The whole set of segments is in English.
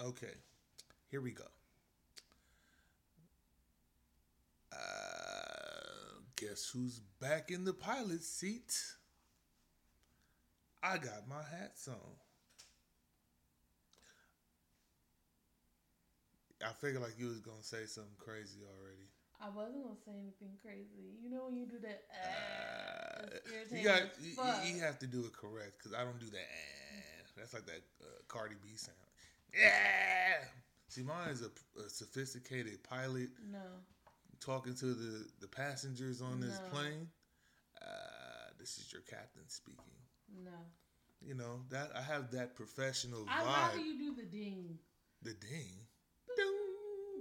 Okay, here we go. Uh, guess who's back in the pilot seat? I got my hats on. I figured like you was gonna say something crazy already. I wasn't gonna say anything crazy. You know when you do that, uh, Uh, you got you, you have to do it correct because I don't do that. eh. That's like that uh, Cardi B sound. Yeah. See, mine is a, a sophisticated pilot no, talking to the the passengers on this plane. Uh, this is your captain speaking. no. You know that I have that professional I'd rather vibe. you do the ding. The ding.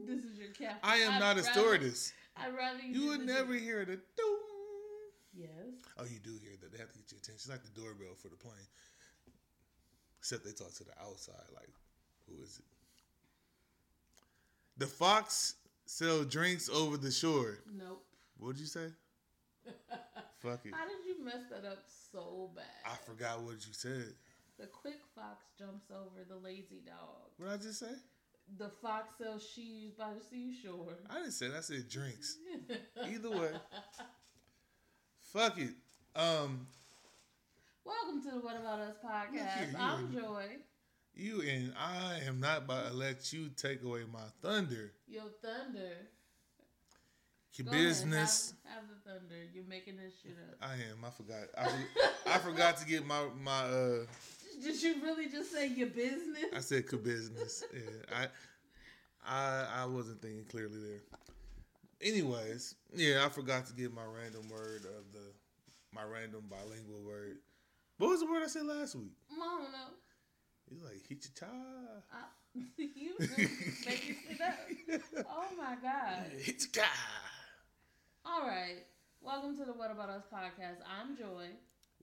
This is your captain. I am I'd not a stewardess. I'd rather you. You would never ding. hear the ding. Yes. Oh, you do hear that. They have to get your attention. It's like the doorbell for the plane. Except they talk to the outside. Like, who is it? The Fox sell drinks over the shore. Nope. What'd you say? Fuck it. How did you mess that up so bad? I forgot what you said. The quick fox jumps over the lazy dog. What did I just say? The fox sells shoes by the seashore. I didn't say that. I said drinks. Either way. Fuck it. Um, Welcome to the What About Us podcast. I'm Joy. You and I am not about to let you take away my thunder. Your Thunder. Your Go ahead, business. have, have the thunder. You're making this shit up. I am. I forgot. I, I forgot to get my my. uh Did you really just say your business? I said business. Yeah, I I I wasn't thinking clearly there. Anyways, yeah, I forgot to get my random word of the my random bilingual word. What was the word I said last week? I don't know. He's like hichicha. I, you really making shit up. Oh my god. Hit your Hichika. All right. Welcome to the What About Us podcast. I'm Joy.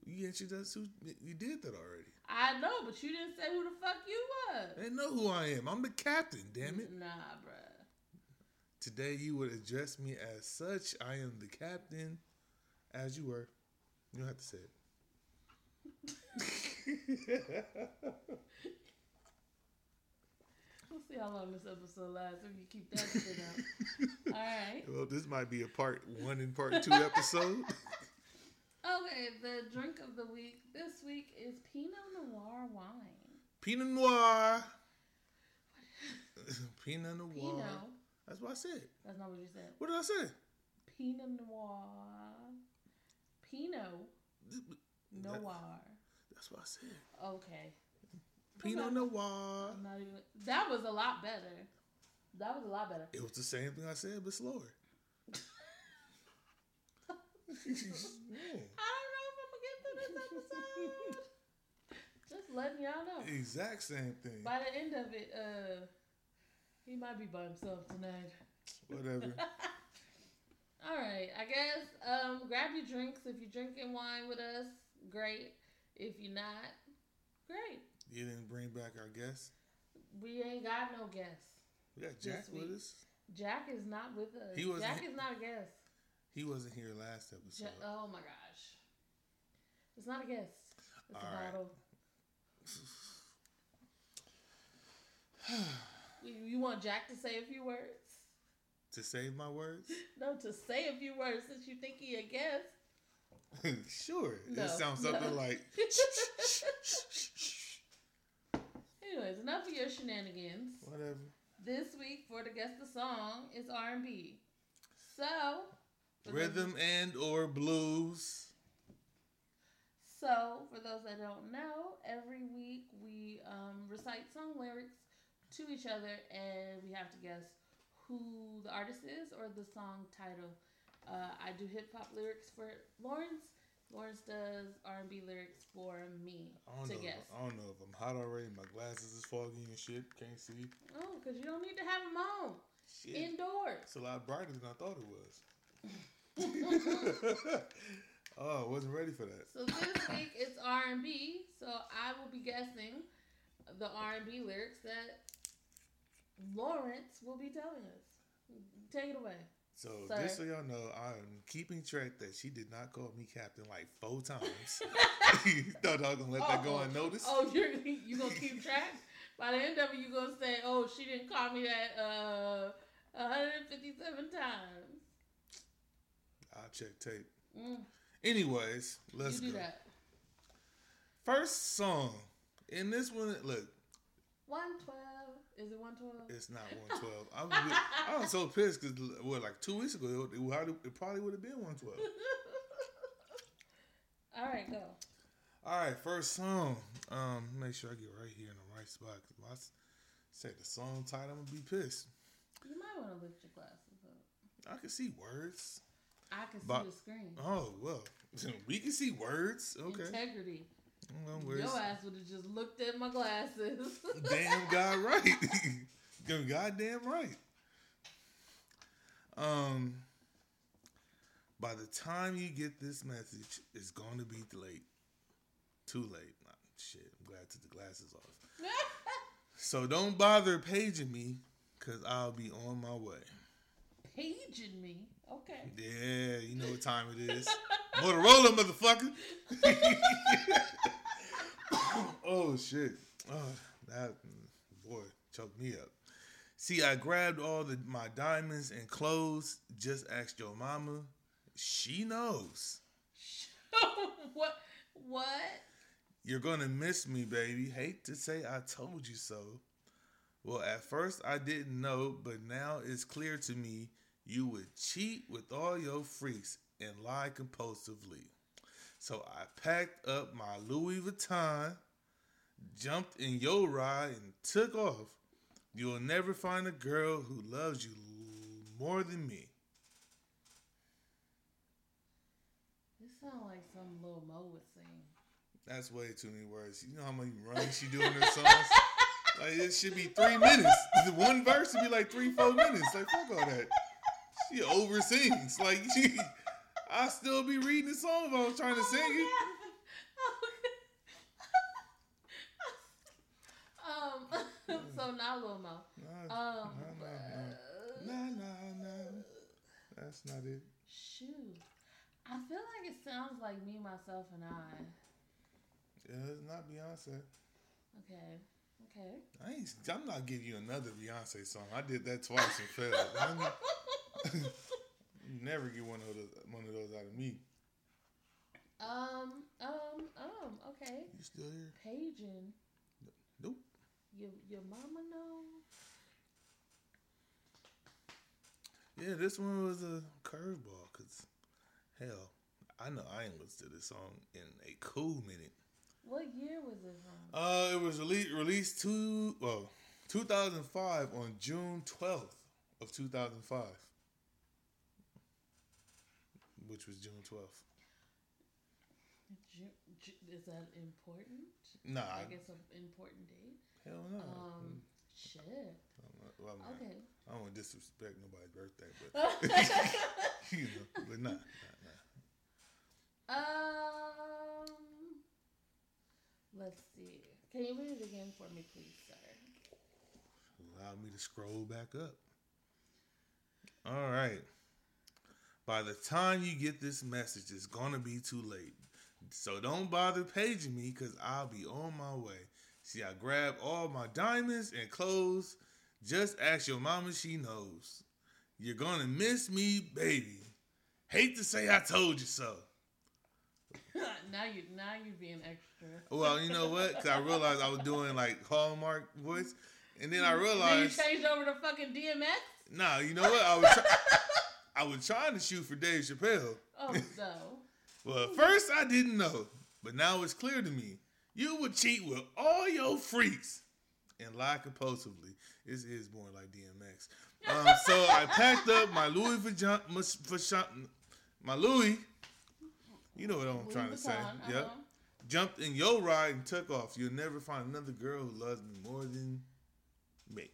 You introduced who you did that already. I know, but you didn't say who the fuck you was. They know who I am. I'm the captain. Damn it. Nah, bruh. Today you would address me as such. I am the captain, as you were. You don't have to say it. We'll see how long this episode lasts if you keep that shit up. All right. well, this might be a part one and part two episode. Okay, the drink of the week this week is Pinot Noir wine. Pinot Noir. Pinot Noir. Pinot. That's what I said. That's not what you said. What did I say? Pinot Noir. Pinot Noir. That's what I said. Okay. Pinot Noir. Even. That was a lot better. That was a lot better. It was the same thing I said, but slower. I don't know if I'm gonna get through this episode. Just letting y'all know. Exact same thing. By the end of it, uh, he might be by himself tonight. Whatever. All right, I guess um, grab your drinks if you're drinking wine with us. Great. If you're not, great. You didn't bring back our guest. We ain't got no guests. We got Jack with us. Jack is not with us. He wasn't Jack is not a guest. He wasn't here last episode. Ja- oh my gosh. It's not a guest. It's All a right. bottle. you want Jack to say a few words? to save my words? No, to say a few words since you think he a guest. sure. No, it sounds something no. like. Anyways, enough of your shenanigans. Whatever. This week for the guest the song is R and B. So for those- Rhythm and or blues. So for those that don't know, every week we um, recite song lyrics to each other, and we have to guess who the artist is or the song title. Uh, I do hip hop lyrics for Lawrence. Lawrence does R and B lyrics for me I don't to know. guess. I don't know if I'm hot already. My glasses is foggy and shit. Can't see. Oh, because you don't need to have them on Shit. indoors. It's a lot brighter than I thought it was. oh, I wasn't ready for that. So this week it's R and B. So I will be guessing the R and B lyrics that Lawrence will be telling us. Take it away. So Sir. just so y'all know, I'm keeping track that she did not call me captain like four times. you thought I was gonna let that go Uh-oh. unnoticed? Oh, you're you gonna keep track? by the end of it, you're gonna say, "Oh, she didn't call me that uh 157 times." I'll check tape. Mm, Anyways, let's you do go. that. First song. In this one, look, 112. Is it 112? it's not 112. I was, I was so pissed because, what, like two weeks ago, it, it, it probably would have been 112. All right, go. All right, first song. Um, make sure I get right here in the right spot. Cause if I say the song title, I'm gonna be pissed. You might want to lift your glasses up. I can see words. I can see But- the screen. Oh well, we can see words. Okay. Integrity. Well, Your ass would have just looked at my glasses. Damn God right. Damn Goddamn right. Um by the time you get this message, it's gonna be late. Too late. Nah, shit. I'm glad I took the glasses off. So don't bother paging me, cause I'll be on my way. Paging me. Okay. Yeah, you know what time it is. Motorola, motherfucker. oh shit. Oh, that boy choked me up. See, I grabbed all the my diamonds and clothes. Just asked your mama. She knows. what? What? You're gonna miss me, baby. Hate to say I told you so. Well, at first I didn't know, but now it's clear to me you would cheat with all your freaks and lie compulsively. So I packed up my Louis Vuitton, jumped in your ride, and took off. You'll never find a girl who loves you more than me. This sounds like some Lil Mo would sing. That's way too many words. You know how many runs she do in her songs? like it should be three minutes. One verse would be like three, four minutes. Like fuck all that. She over sings. Like she, I still be reading the song if I was trying to sing it. um. so now Lil Mo. Nah, Um. nah, nah, nah, nah, nah. That's not it. Shoot. I feel like it sounds like me, myself, and I. Yeah, it's not Beyonce. Okay. Okay. I ain't, I'm not giving you another Beyonce song. I did that twice and failed. You never get one of those one of those out of me. Um. Um. Um. Okay. You still here? Paging. Nope. Your your mama know. Yeah, this one was a curveball because, hell, I know I ain't listened to this song in a cool minute. What year was it from? Uh, it was released released two well, 2005 on June 12th of 2005, which was June 12th. Ju- Ju- Is that important? Nah, I I- guess an important date. hell no. Um. Shit. I'm not- well, I'm not- Okay. I don't want to disrespect nobody's birthday, but you know, but nah, nah, nah. um. Let's see. Can you read it again for me, please, sir? Allow me to scroll back up. All right. By the time you get this message, it's gonna be too late. So don't bother paging me because I'll be on my way. See, I grabbed all my diamonds and clothes. Just ask your mama, she knows. You're gonna miss me, baby. Hate to say I told you so. now you now you're being extra. Well, you know what? Because I realized I was doing like Hallmark voice, and then I Then you changed over to fucking DMX. nah, you know what? I was, try- I was trying to shoot for Dave Chappelle. Oh no. Well, at first I didn't know, but now it's clear to me. You would cheat with all your freaks and lie compulsively. This is more like DMX. Um, so I packed up my Louis Vuitton- my Louis. You know what I'm trying to say. Vuitton, uh-huh. Jumped in your ride and took off. You'll never find another girl who loves me more than me.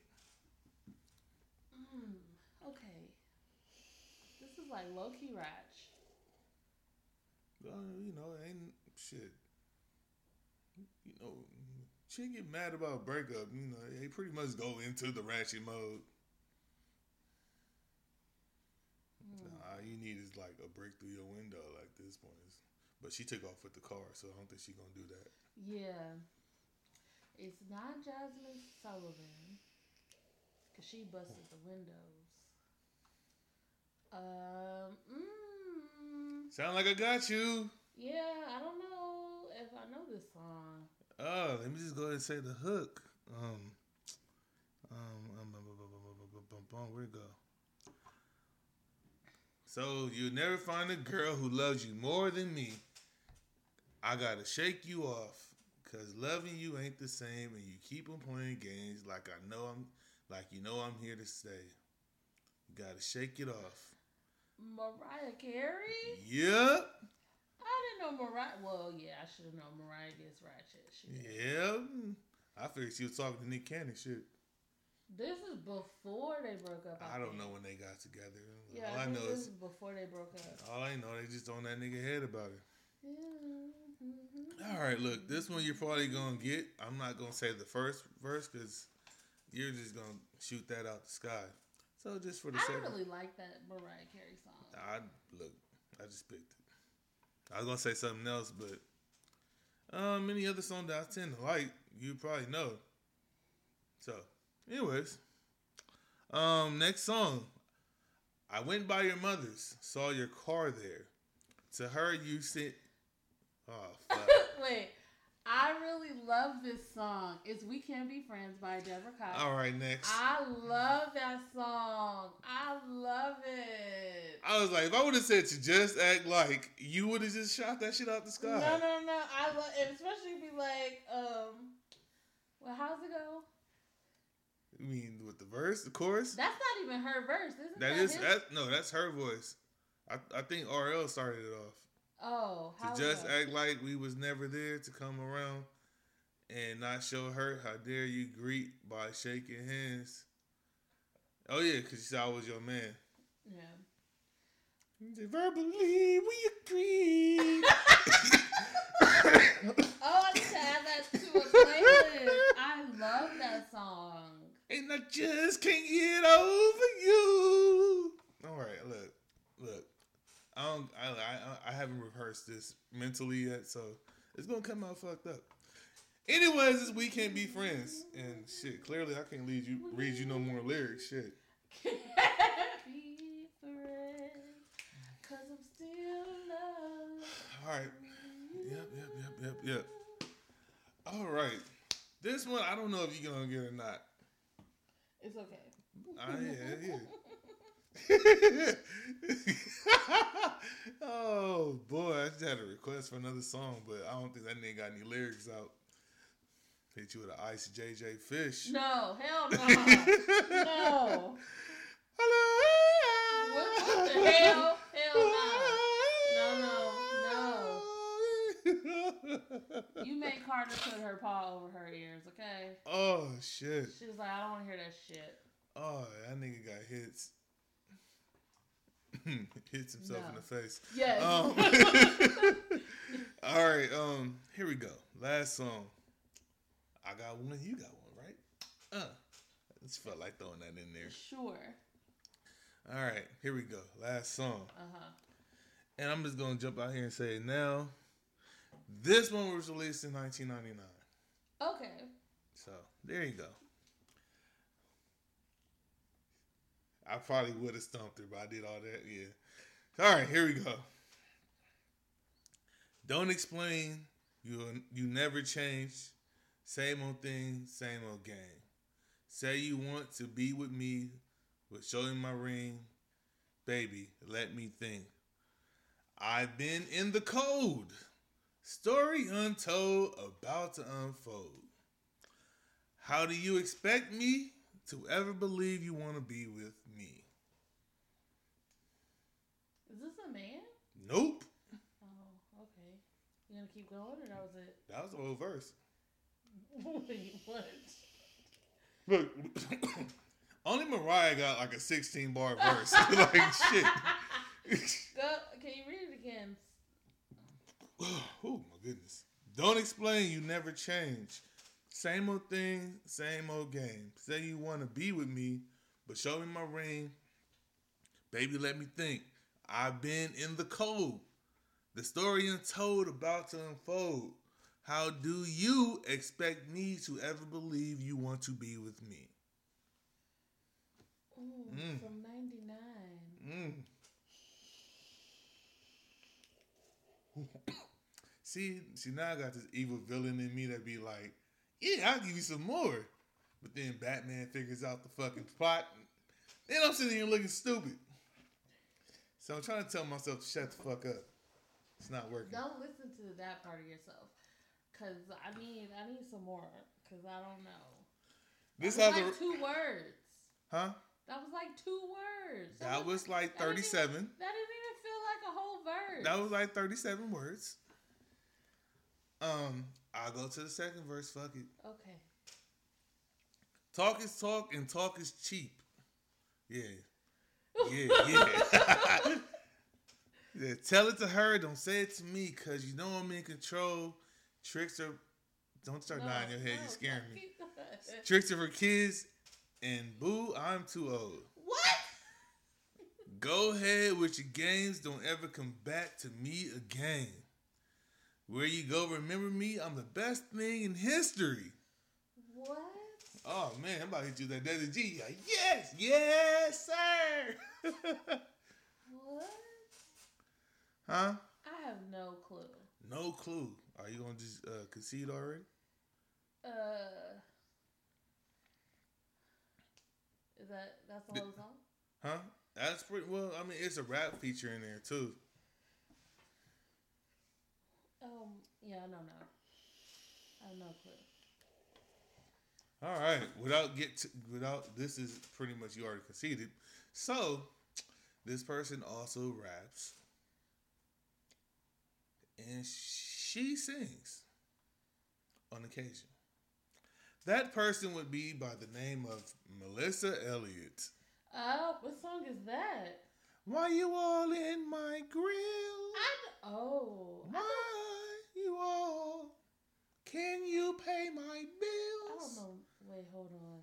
Mm, okay. This is like low key ratch. Uh, you know, ain't shit. You know, she get mad about a breakup. You know, they pretty much go into the ratchet mode. Nah, all you need is like a break through your window, like this point. But she took off with the car, so I don't think she's gonna do that. Yeah, it's not Jazmine Sullivan because she busted the windows. Um, mm, sound like I got you. Yeah, I don't know if I know this song. Oh, let me just go ahead and say the hook. Um, um, um bum, bum, bum, bum, where it go? So you'll never find a girl who loves you more than me. I gotta shake you off, cause loving you ain't the same, and you keep on playing games like I know I'm, like you know I'm here to stay. You gotta shake it off. Mariah Carey? Yep, I didn't know Mariah. Well, yeah, I should have known Mariah gets ratchet. Did. yep. Mm. I figured she was talking to Nick Cannon shit. This is before they broke up. I don't think. know when they got together. Yeah, All I I know this is is before they broke up. all I know they just on that nigga head about it. Yeah. All right, look, this one you're probably gonna get. I'm not gonna say the first verse because you're just gonna shoot that out the sky. So just for the I sake, I really like that Mariah Carey song. I look, I just picked it. I was gonna say something else, but um, any other song that I tend to like, you probably know. So, anyways, um, next song. I went by your mother's, saw your car there. To her, you said, "Oh. Wait, I really love this song. It's "We Can Be Friends" by Deborah Cox. All right, next. I love that song. I love it. I was like, if I would have said to just act like, you would have just shot that shit out the sky. No, no, no. I love, and especially be like, um, well, how's it go? You mean with the verse, the chorus? That's not even her verse, isn't that? That is his? that no, that's her voice. I I think RL started it off. Oh, how to just act like we was never there to come around and not show hurt. How dare you greet by shaking hands? Oh yeah, because you said I was your man. Yeah. Verbally, we agree. Oh, I need to add that to a playlist. I love that song. and I just can't get over you. All right, look, look. I don't. I, I I haven't rehearsed this mentally yet, so it's gonna come out fucked up. Anyways, this we can't be friends, and shit. Clearly, I can't lead you read you no more lyrics. Shit. Can't be friends, cause I'm still. All right. Yep, yep, yep, yep, yep. All right. This one, I don't know if you're gonna get it or not. It's okay. I yeah, yeah. oh boy, I just had a request for another song, but I don't think that nigga got any lyrics out. Hit you with an ice JJ Fish. No, hell no. no. Hello. What, what the hell? Hell no. No, no, no. You made Carter put her paw over her ears, okay? Oh shit. She was like, I don't want to hear that shit. Oh, that nigga got hits. Hits himself in the face. Yes. Um, all right, um, here we go. Last song. I got one, you got one, right? Uh, I just felt like throwing that in there. sure. All right, here we go. Last song. Uh huh. And I'm just gonna jump out here and say now. This one was released in 1999. Okay. So there you go. I probably would have stumped her, but I did all that. Yeah. All right, here we go. Don't explain. You you never change. Same old thing, same old game. Say you want to be with me, but show me my ring, baby. Let me think. I've been in the cold. Story untold, about to unfold. How do you expect me to ever believe you want to be with me? Is this a man? Nope. Oh, okay. You gonna keep going, or that was it? That was the whole verse. Wait, what? Look, only Mariah got like a 16 bar verse. like shit. Go. Can you read it again? oh my goodness. Don't explain, you never change. Same old thing, same old game. Say you want to be with me, but show me my ring. Baby, let me think. I've been in the cold. The story untold about to unfold. How do you expect me to ever believe you want to be with me? Ooh, Mm. from '99. Mm. see, see now I got this evil villain in me that be like, yeah, I'll give you some more. But then Batman figures out the fucking plot. Then I'm sitting here looking stupid. So I'm trying to tell myself to shut the fuck up. It's not working. Don't listen to that part of yourself, cause I need I need some more, cause I don't know. This that has was a two words. huh? That was like two words. That was like that didn't 37. even- That didn't even feel like a whole verse. That was like 37 words. Um, I'll go to the second verse. Fuck it. okay. Talk is talk and talk is cheap. Yeah. Yeah, yeah. yeah. Tell it to her. Don't say it to me because you know I'm in control. Tricks are. Don't start nodding your head. You're scaring me. Tricks are for kids. And boo, I'm too old. What? Go ahead with your games. Don't ever come back to me again. Where you go, remember me. I'm the best thing in history. What? Oh man, I'm about to hit you with that Desert G. Like, yes, yes, sir. What? huh? I have no clue. No clue. Are you gonna just uh, concede already? Uh, is that that's The- whole song? Huh? That's pretty well. I mean, it's a rap feature in there too. Um, yeah, no, no. I have no clue. All right. Without get to, without this is pretty much you already conceded. So this person also raps and she sings on occasion. That person would be by the name of Melissa Elliott. Oh, what song is that? Why you all in my grill? I kn- oh, Why you all? Can you pay my don't, I don't know. Wait, hold on.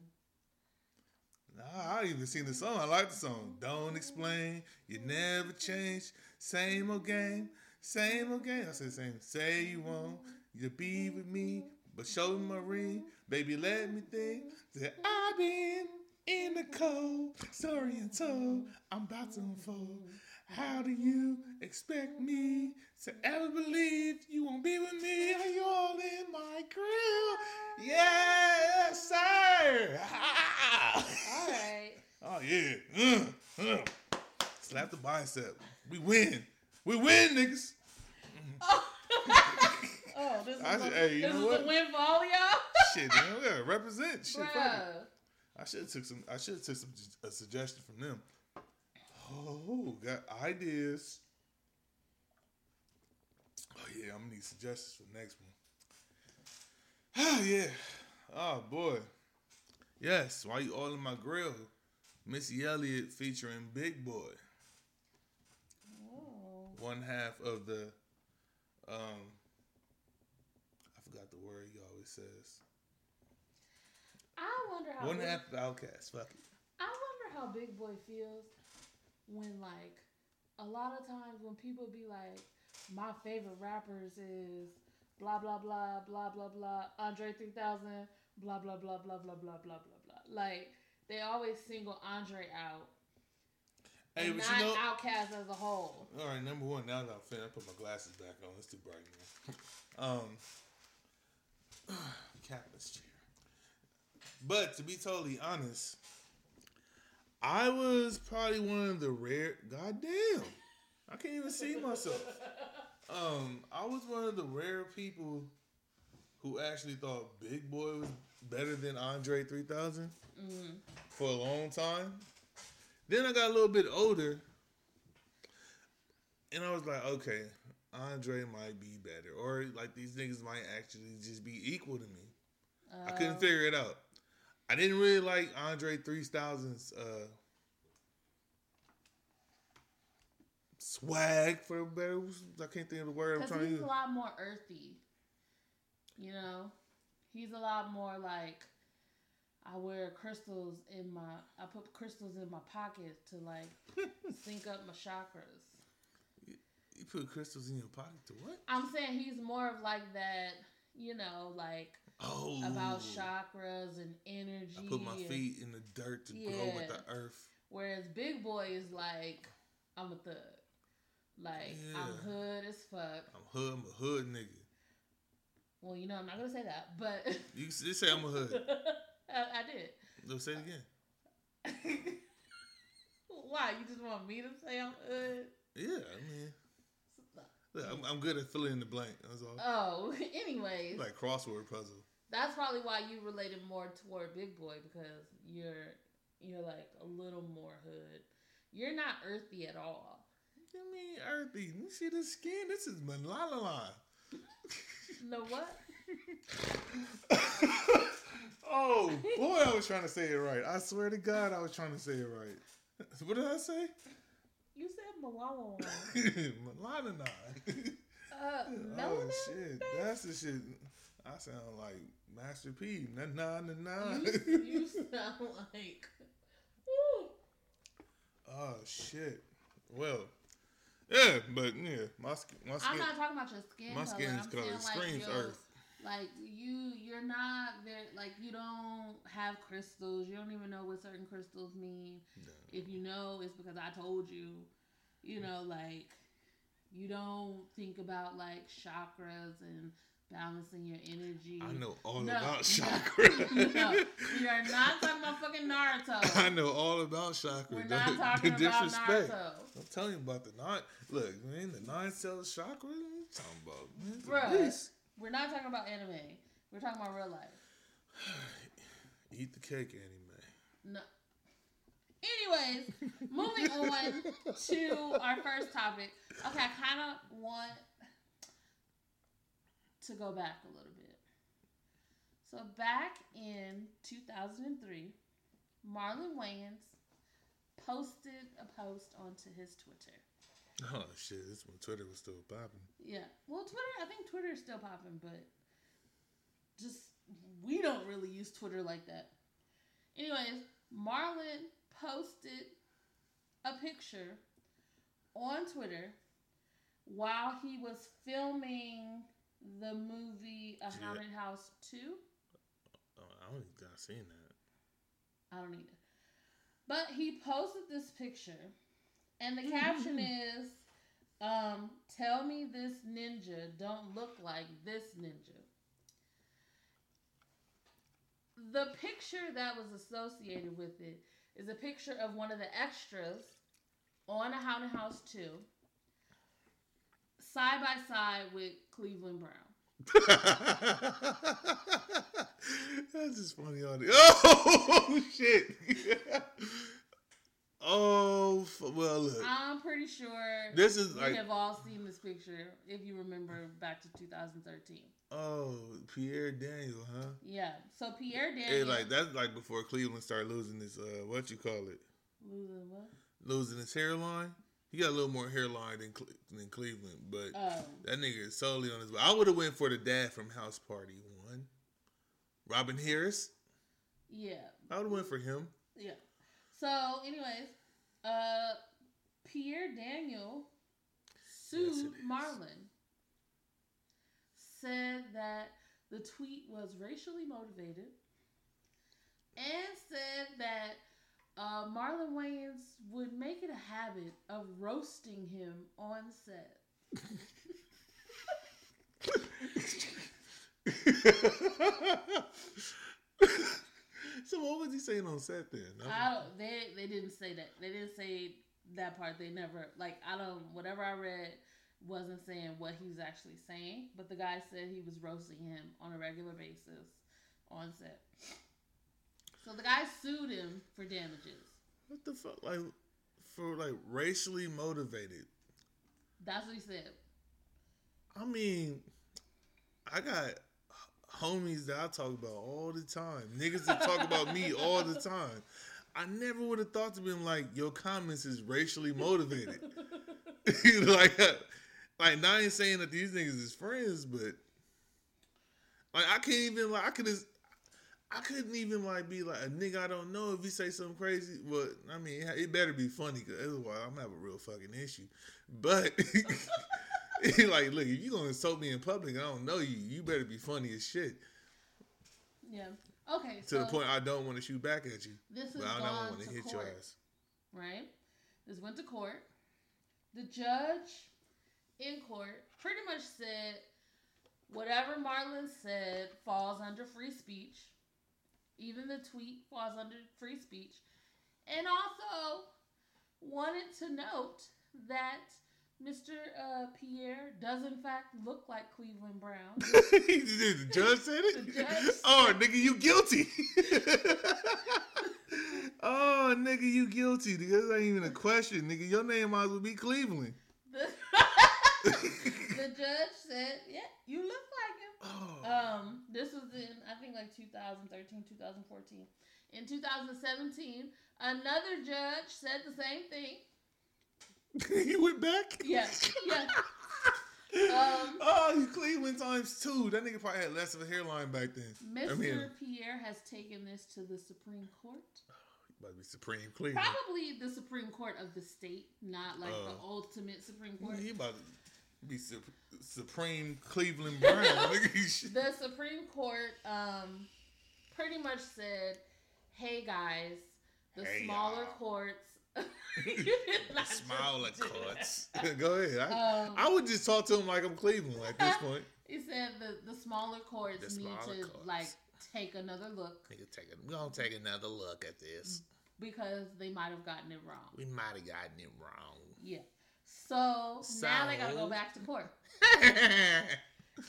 Nah, I even seen the song. I like the song. Don't explain. You never change. Same old game. Same old game. I said same. Say you want you to be with me, but show me my ring. Baby, let me think that I've been in the cold, story and told. I'm about to unfold. How do you expect me to ever believe you won't be with me? Are you all in my grill? Yes, sir. All right. Oh yeah. Uh, uh. Slap the bicep. We win. We win, niggas. Oh, oh this is, I a, hey, this is a win for all y'all. Shit, man. We gotta represent. Shit, fuck it. Bruh. I should have took some. I should have took some a suggestion from them. Oh, got ideas. Oh yeah, I'm gonna need suggestions for the next one. Oh yeah. Oh boy. Yes. Why you all in my grill? Missy Elliott featuring Big Boi. Oh. One half of the. Um. I forgot the word he always says. I wonder how. One Big, half OutKast. Fuck it. I wonder how Big Boi feels when, like, a lot of times when people be like, "My favorite rappers is blah blah blah blah blah blah Andre 3000 blah blah blah blah blah blah blah blah blah." Like they always single Andre out, Hey, and but not you know. OutKast as a whole. All right, number one. Now that I'm finished, I put my glasses back on. It's too bright now. um, capitalist. But to be totally honest, I was probably one of the rare. Goddamn, I can't even see myself. Um, I was one of the rare people who actually thought Big Boi was better than Andre 3000 Mm. for a long time. Then I got a little bit older, and I was like, okay, Andre might be better, or like these niggas might actually just be equal to me. I couldn't Um, figure it out. I didn't really like Andre 3000's uh, swag, for a better. I can't think of the word I'm trying to he's use. a lot more earthy. You know? He's a lot more like I wear crystals in my I put crystals in my pocket to like sync up my chakras. You put crystals in your pocket to what? I'm saying he's more of like that, you know, like Oh, about chakras and energy. I put my and- feet in the dirt to grow with the earth. Whereas Big Boi is like, I'm a thug. Like, I'm hood as fuck. I'm hood. I'm a hood nigga. Well, you know, I'm not going to say that, but You just say I'm a hood. I, I did. No, say it again. Why? You just want me to say I'm hood? Yeah, I mean, look, I'm, I'm good at filling in the blank. That's all. Oh, anyways. like crossword puzzle. That's probably why you related more toward Big Boi because you're you're like a little more hood. You're not earthy at all. I mean, earthy. You see the skin? This is Malala. know what? oh boy, I was trying to say it right. I swear to God, I was trying to say it right. What did I say? You said Malala. Malala. Uh, oh shit, that's the shit. I sound like Master P. Nah, nah, nah, nah. You, you sound like. Woo. oh shit. Well, yeah, but yeah, my skin, my I'm not talking about your skin My color. skin's I'm color like, screams your- earth. Like you, you're not very like you don't have crystals. You don't even know what certain crystals mean. No. If you know, it's because I told you. You know, like you don't think about like chakras and balancing your energy. I know all No, about no, chakra. no, we are not talking about fucking Naruto. I know all about chakra. We're not talking about disrespect. Naruto. I'm telling you about the nine. Look, man, the nine cell chakra. What you talking about? Man, it's a Bruh. beast. We're not talking about anime. We're talking about real life. Eat the cake, anime. No. Anyways, moving on to our first topic. Okay, I kind of want to go back a little bit. So back in 2003, Marlon Wayans posted a post onto his Twitter. Oh shit! This when Twitter was still popping. Yeah. Well, Twitter, I think Twitter is still popping, but just we don't really use Twitter like that. Anyways, Marlon posted a picture on Twitter while he was filming the movie A Yeah. Haunted House 2. Oh, I don't think I seen that. I don't either. But he posted this picture, and the caption is, um, "Tell me this ninja don't look like this ninja." The picture that was associated with it is a picture of one of the extras on A Haunted House Two, side by side with Cleveland Brown. That's just funny on it. Oh shit! oh well, look. I'm pretty sure This is we like have all seen this picture if you remember back to 2013. oh Pierre Daniel, huh? Yeah. So Pierre Hey, Daniel like that's like before Cleveland started losing his uh what you call it, losing what? losing his hairline. He got a little more hairline than Cle- than Cleveland, but Oh, that nigga is solely on his. I would have went for the dad from House Party one, Robin Harris. yeah, I would have went for him. yeah. So, anyways, uh, Pierre Daniel sued Yes. Marlon. Said that the tweet was racially motivated, and said that uh, Marlon Wayans would make it a habit of roasting him on set. so what was he saying on set then? I don't. They they didn't say that. They didn't say that part. They never like. I don't. Whatever I read wasn't saying what he was actually saying. But the guy said he was roasting him on a regular basis on set. So the guy sued him for damages. what the fuck? Like for like racially motivated. That's what he said. I mean, I got homies that I talk about all the time. Niggas that talk about me all the time. I never would have thought to be like, your comments is racially motivated. like, uh, like, I ain't saying that these niggas is friends, but like, I can't even like, I could just. I couldn't even like be like a nigga I don't know if he say something crazy. But I mean, it better be funny because otherwise I'm gonna have a real fucking issue. But like, look, if you gonna insult me in public, I don't know you. You better be funny as shit. Yeah. Okay. To so the point I don't want to shoot back at you, this is I don't want to to hit court, your ass. right? This went to court. The judge in court pretty much said whatever Marlon said falls under free speech. Even the tweet falls under free speech. And also wanted to note that Mr. Uh, Pierre does in fact look like Cleveland Brown. the judge said it. Judge oh, nigga, you guilty. oh, nigga, you guilty. Nigga, that ain't even a question, nigga. Your name might as well be Cleveland. The, judge said, "Yeah, you look like him." Oh, Um, this was in I think like 2013, 2014. In 2017, another judge said the same thing. he went back. Yeah, yeah. Um, oh, Cleveland times two. That nigga probably had less of a hairline back then. Mr. I mean, Pierre has taken this to the Supreme Court. about to be Supreme Cleveland. Probably the Supreme Court of the state, not like the Uh, ultimate Supreme Court. He about to be su- Supreme Cleveland Brown. The Supreme Court um, pretty much said, "Hey guys, the Hey, smaller y'all." courts." You did not just Smaller cuts. Go ahead. I, Um, I would just talk to him like I'm Cleveland at this point. He said the the smaller courts The need to courts. like take another look take a, we gonna take another look at this. because they might have gotten it wrong. We might have gotten it wrong. Yeah. So, now they gotta go back to court.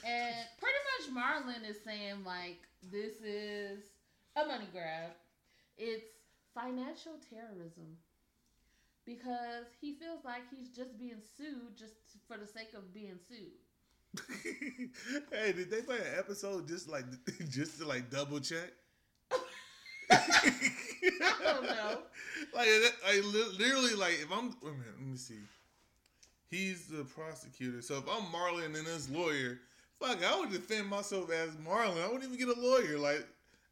And pretty much Marlon is saying like this is a money grab. It's financial terrorism. Because he feels like he's just being sued just for the sake of being sued. hey, did they play an episode just like just to like double check? I don't know. Like, like literally, like if I'm, wait a minute, let me see. He's the prosecutor, so if I'm Marlon and this lawyer, fuck, I would defend myself as Marlon. I wouldn't even get a lawyer. Like,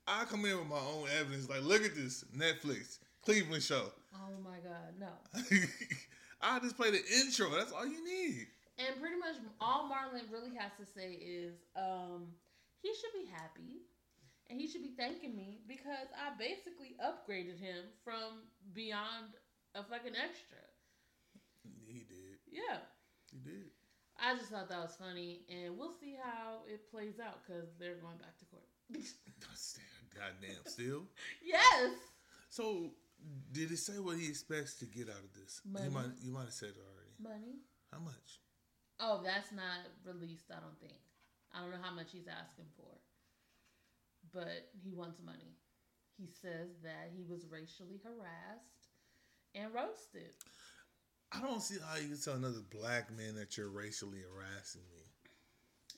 I come in with my own evidence. Like, look at this Netflix Cleveland show. Oh my god, no. I just play the intro. That's all you need. And pretty much all Marlon really has to say is, um, he should be happy and he should be thanking me because I basically upgraded him from beyond a fucking extra. He did. Yeah. He did. I just thought that was funny and we'll see how it plays out because they're going back to court. Goddamn. Still. yes. So, did it say what he expects to get out of this? Money. You might. You might have said it already. Money. How much? Oh, that's not released, I don't think. I don't know how much he's asking for. But he wants money. He says that he was racially harassed and roasted. I don't see how you can tell another black man that you're racially harassing me.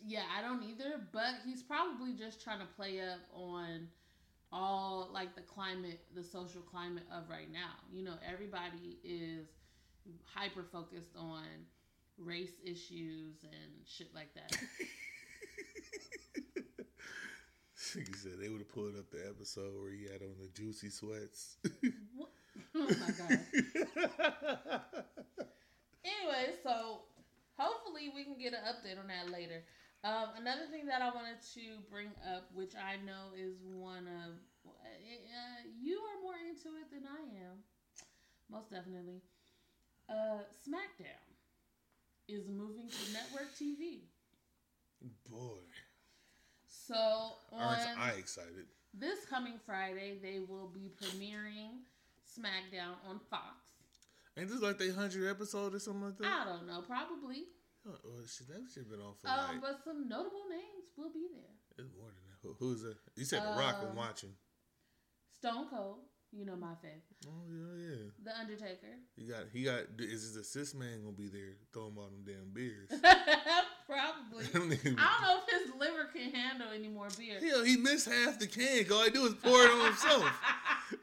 Yeah, I don't either, but he's probably just trying to play up on all like the climate, the social climate of right now. You know, everybody is hyper focused on race issues and shit like that. he said they would have pulled up the episode where he had on the juicy sweats. Oh my god. Anyway, so hopefully we can get an update on that later. Um, another thing that I wanted to bring up, which I know is one of uh, you are more into it than I am, most definitely. Uh, SmackDown is moving to network TV. Boy, So on aren't I excited? this coming Friday, they will be premiering SmackDown on Fox. Ain't this like they hundred episode or something like that? I don't know, probably. Oh, well, shit, that have been on for Um, like. but some notable names will be there. It's more than that. Who, who's that? You said The Rock. I'm Um, watching. Stone Cold, you know my favorite. Oh yeah, yeah. The Undertaker. He got. He got. Is his assist man gonna be there throwing all them damn beers? Probably. I don't know if his liver can handle any more beer. Hell, he missed half the can. All he do is pour it on himself.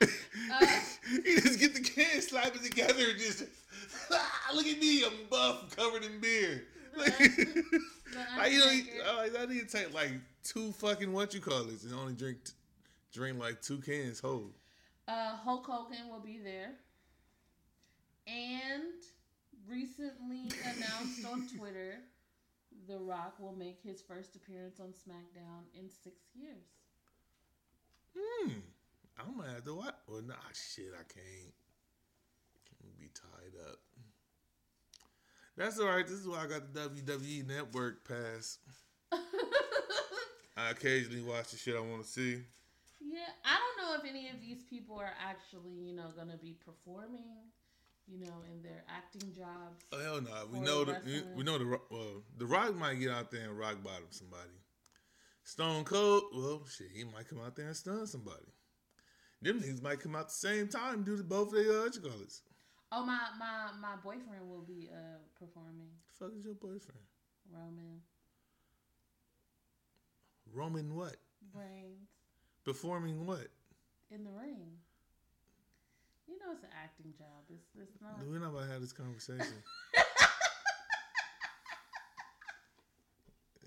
Uh, he just get the can, slap it together, and just ah, look at me, I'm buff, covered in beer. Like, like, you know, he- Undertaker. uh, need to take like two fucking what you call this, and only drink drink like two cans whole. Uh, Hulk Hogan will be there. And recently announced on Twitter The Rock will make his first appearance on SmackDown in six years. Hmm. I'm gonna have to watch. Well, nah, shit, I can't. Can't be tied up. That's all right. This is why I got the WWE Network pass. I occasionally watch the shit I want to see. Yeah, I don't know if any of these people are actually, you know, gonna be performing, you know, in their acting jobs. Oh hell no! We know the we know the well the Rock might get out there and rock bottom somebody. Stone Cold, well shit, he might come out there and stun somebody. Them things might come out the same time due to both their uh, what you call this. Oh, my my my boyfriend will be uh performing The fuck is your boyfriend? Roman Roman what? Reigns Performing what? in the ring. You know, it's an acting job. It's it's not. We're not about to have this conversation.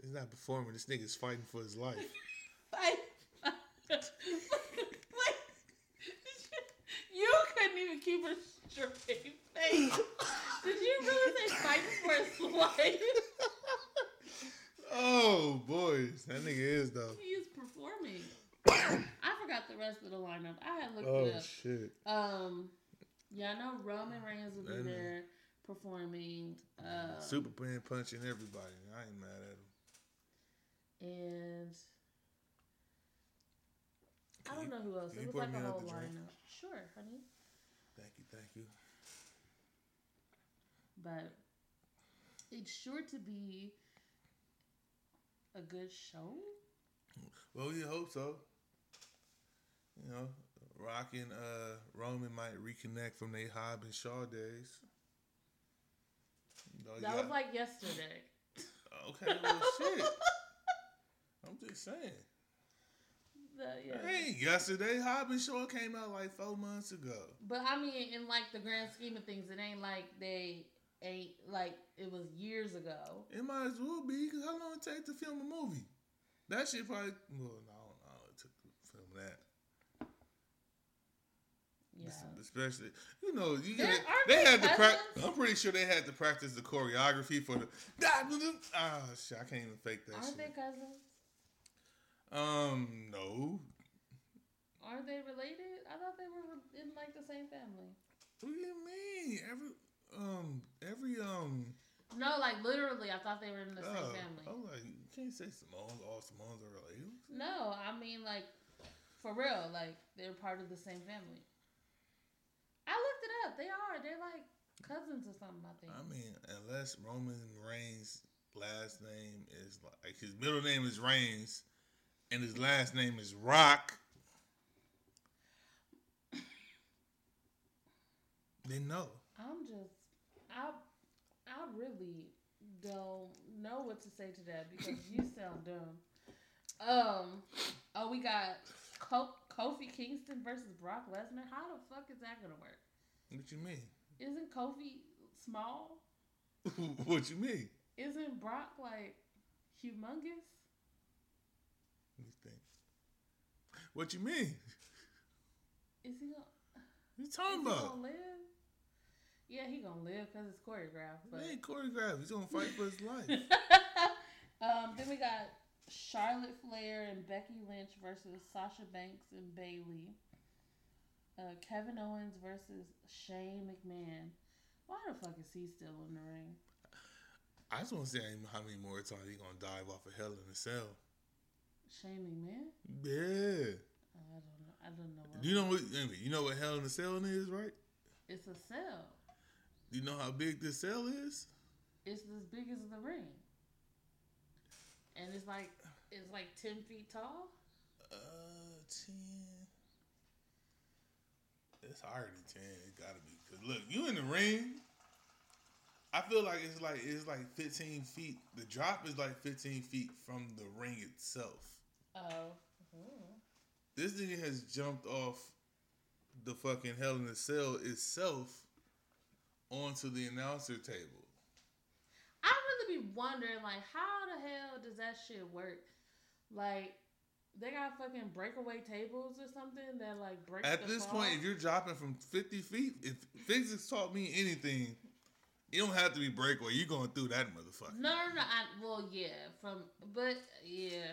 He's not performing. This nigga's fighting for his life. Fight. like, you couldn't even keep a straight face. Did you really say fighting for his life? oh boys, that nigga is though. He is performing. I forgot the rest of the lineup. I had looked Oh it up. shit. Um, yeah, I know Roman Reigns will be there performing. Um, Superman punching everybody. I ain't mad at him. and I don't you- know who else. can It was like a whole lineup. Sure, honey. Thank you, thank you. But it's sure to be a good show. Well, we hope so. You know, Rock and uh, Roman might reconnect from their Hobbs and Shaw days. You know, That got- was like yesterday. okay, well, shit. I'm just saying. The- yeah. Hey, yesterday Hobbs and Shaw came out like four months ago. But I mean, in like the grand scheme of things, it ain't like they ain't like it was years ago. It might as well be because how long it take to film a movie? That shit probably well, no, I don't know. It took to film that. Yeah. Especially, you know, you get, aren't they had to practice. I'm pretty sure they had to practice the choreography for the. Ah, shit, I can't even fake that Aren't they cousins? Um, no. Aren't they related? I thought they were in like the same family. What do you mean? Every um, every um. No, like literally, I thought they were in the uh, same family. I'm like, you can't say Simone's. All Simone's are related. No, I mean like for real, like they're part of the same family. Looked it up. They are. They're like cousins or something. I think. I mean, unless Roman Reigns' last name is like his middle name is Reigns, and his last name is Rock, then no. I'm just, I, I really don't know what to say to that because you sound dumb. Um, oh, we got Co- Kofi Kingston versus Brock Lesnar. How the fuck is that gonna work? What you mean? Isn't Kofi small? what you mean? Isn't Brock like humongous? Let me think. What you mean? Is he gonna? What you talking he about? gonna live? Yeah, he gonna live because it's choreographed. But He ain't choreographed. He's gonna fight for his life. um, then we got Charlotte Flair and Becky Lynch versus Sasha Banks and Bayley. Uh, Kevin Owens versus Shane McMahon. Why the fuck is he still in the ring? I just want to see how many more times he gonna dive off a Hell in a Cell. Shane McMahon? Yeah. Oh, I don't know. I don't know. What Do you know what? You know what Hell in a Cell is, right? It's a cell. Do you know how big this cell is? It's as big as the ring, and it's like it's like ten feet tall. Uh, ten. It's higher than ten. It gotta be. Cause look, you in the ring. I feel like it's like it's like fifteen feet. The drop is like fifteen feet from the ring itself. Oh. Hmm. This nigga has jumped off the fucking Hell in a Cell itself onto the announcer table. I really be wondering, like, how the hell does that shit work? Like, they got fucking breakaway tables or something that like break. At this fall? point, if you're dropping from 50 feet, if physics taught me anything, You don't have to be breakaway. You going through that motherfucker. No, no, no. I, well, yeah, from but yeah,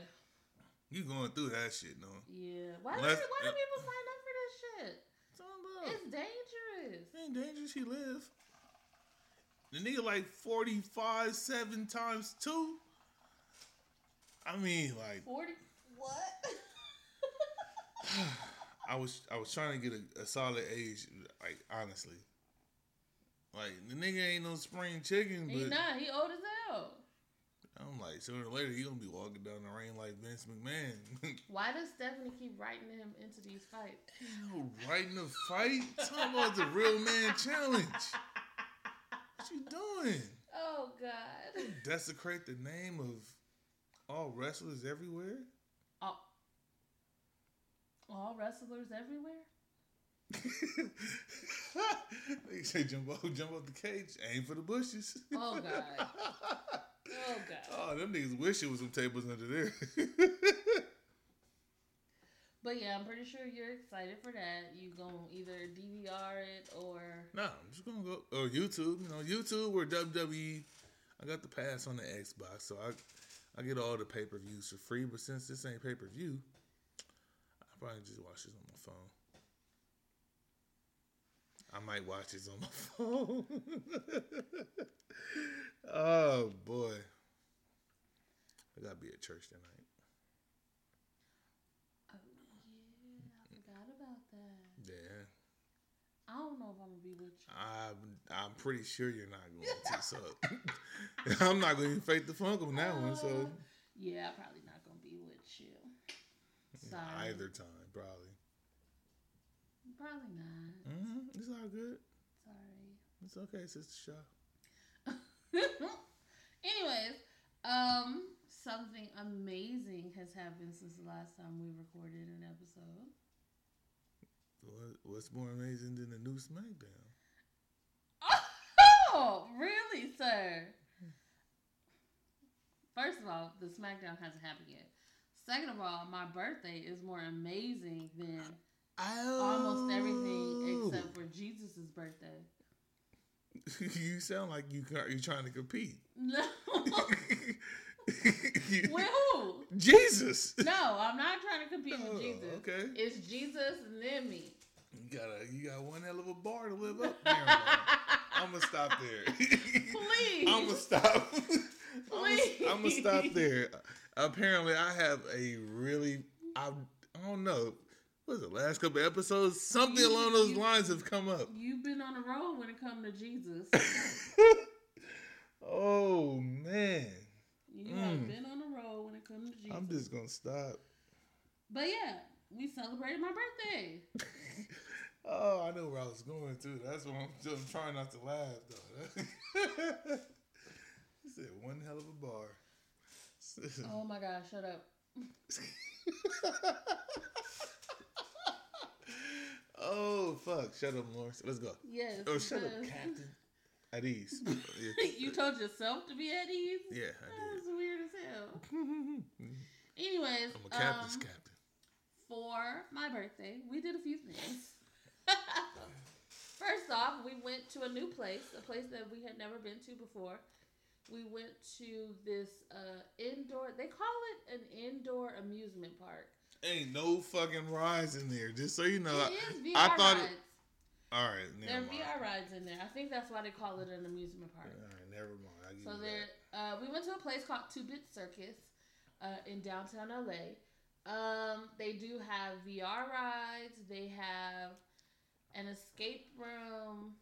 You going through that shit, no? yeah. Why, do, why do people sign up for this shit? It's dangerous. Ain't dangerous. He live. The nigga like forty five seven times two. I mean, like Forty. What? I was I was trying to get a, a solid age. Like honestly, like the nigga ain't no spring chicken, he but not. He old as hell. I'm like sooner or later he gonna be walking down the rain like Vince McMahon. Why does Stephanie keep writing him into these fights? ain't no right in the fight. Talking about the real man challenge. What you doing? Oh God. Desecrate the name of all wrestlers everywhere. All, wrestlers everywhere. they say jump out, jump out the cage, aim for the bushes. Oh God. Oh God. oh, them niggas wish it was some tables under there. But yeah, I'm pretty sure you're excited for that. You gonna either DVR it or nah, I'm just gonna go or YouTube. You know, YouTube or WWE. I got the pass on the Xbox, so I I get all the pay per views for free. But since this ain't pay per view, I probably just watch this on my phone. I might watch this on my phone. oh boy, I gotta be at church tonight. Oh yeah, I forgot about that. Yeah. I don't know if I'm gonna be with you. I'm I'm pretty sure you're not going to. So I'm not to even fake the funk on that one. So Uh, yeah, I'm probably not gonna be with you. Sorry. either time, probably. Probably not. hmm It's all good. Sorry. It's okay, Sister Shaw. Anyways, um, something amazing has happened since the last time we recorded an episode. What, what's more amazing than the new SmackDown? Oh, really, sir? First of all, the SmackDown hasn't happened yet. Second of all, my birthday is more amazing than almost everything Oh. except for Jesus' birthday. you sound like you ca- you trying to compete. No. With who? Jesus. No, I'm not trying to compete Oh, with Jesus. okay. It's Jesus and then me. You got a you got one hell of a bar to live up. I'm gonna stop there. Please. I'm gonna stop. Please. I'm gonna stop there. Apparently, I have a really I, I don't know. What was the last couple of episodes? Something You- along those you- lines have come up. You've been on the road when it comes to Jesus. oh man, You have Mm. been on the road when it comes to Jesus. I'm just gonna stop. But yeah, we celebrated my birthday. Oh, I know where I was going to. That's why I'm, I'm trying not to laugh though. he said one hell of a bar. Oh my gosh, shut up. oh fuck! Shut up, Lawrence. Let's go. Yes. Oh, shut up, Captain. At ease. you told yourself to be at ease? yeah, That's weird as hell. Anyways, I'm a captain's um, captain. for my birthday, we did a few things. First off, we went to a new place, a place that we had never been to before. We went to this uh, indoor, they call it an indoor amusement park. Ain't no fucking rides in there. Just so you know. it I- is VR I thought. rides. It, all right, there are. VR rides in there. I think that's why they call it an amusement park. All right, never mind. So there, uh, we went to a place called Two Bit Circus uh, in downtown LA. Um, they do have VR rides. They have an escape room.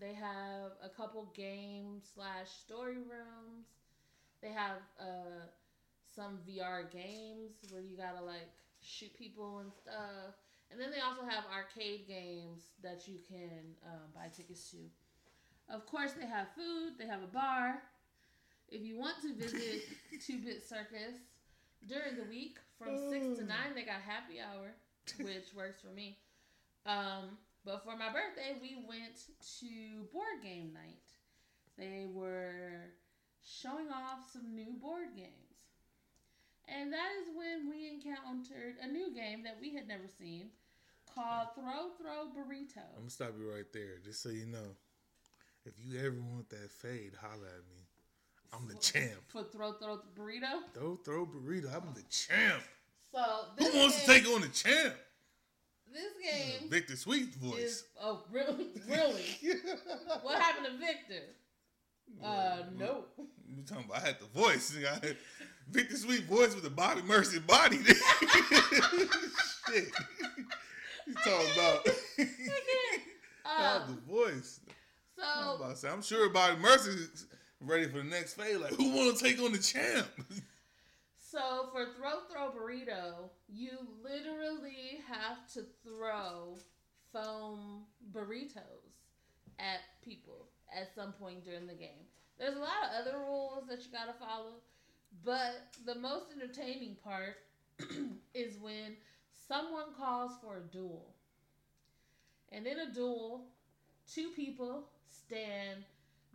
They have a couple game slash story rooms. They have uh, some VR games where you gotta like shoot people and stuff. And then they also have arcade games that you can um, buy tickets to. Of course, they have food. They have a bar. If you want to visit Two Bit Circus during the week from six to nine, they got happy hour, which works for me. Um, but for my birthday, we went to board game night. They were showing off some new board games. And that is when we encountered a new game that we had never seen called Throw Throw Burrito. I'm gonna stop you right there, just so you know. If you ever want that fade, holla at me. I'm the champ. For throw throw burrito. Throw throw burrito. I'm the champ. So Who wants to take on the champ? This game Victor Sweet's is voice. oh really really what happened to Victor? Uh no. You talking about? I had the voice. I had Victor Sweet voice with the Bobby Mercer body. Shit. You talking about? Uh, the voice. I'm, so about to say, I'm sure Bobby Mercer's ready for the next phase. Like, who want to take on the champ? So for throw throw burrito, you literally have to throw foam burritos at people at some point during the game. There's a lot of other rules that you gotta follow, but the most entertaining part is when someone calls for a duel. And in a duel, two people stand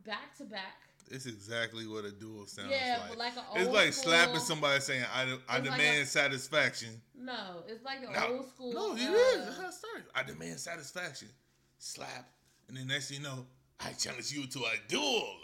back to back. It's exactly what a duel sounds Yeah, like. but like an old it's like school- slapping somebody saying, "I, I It's like demand a- satisfaction." No, it's like an No, old school. No, it uh, is. That's how it started. I demand satisfaction. Slap, and then next thing you know, I challenge you to a duel.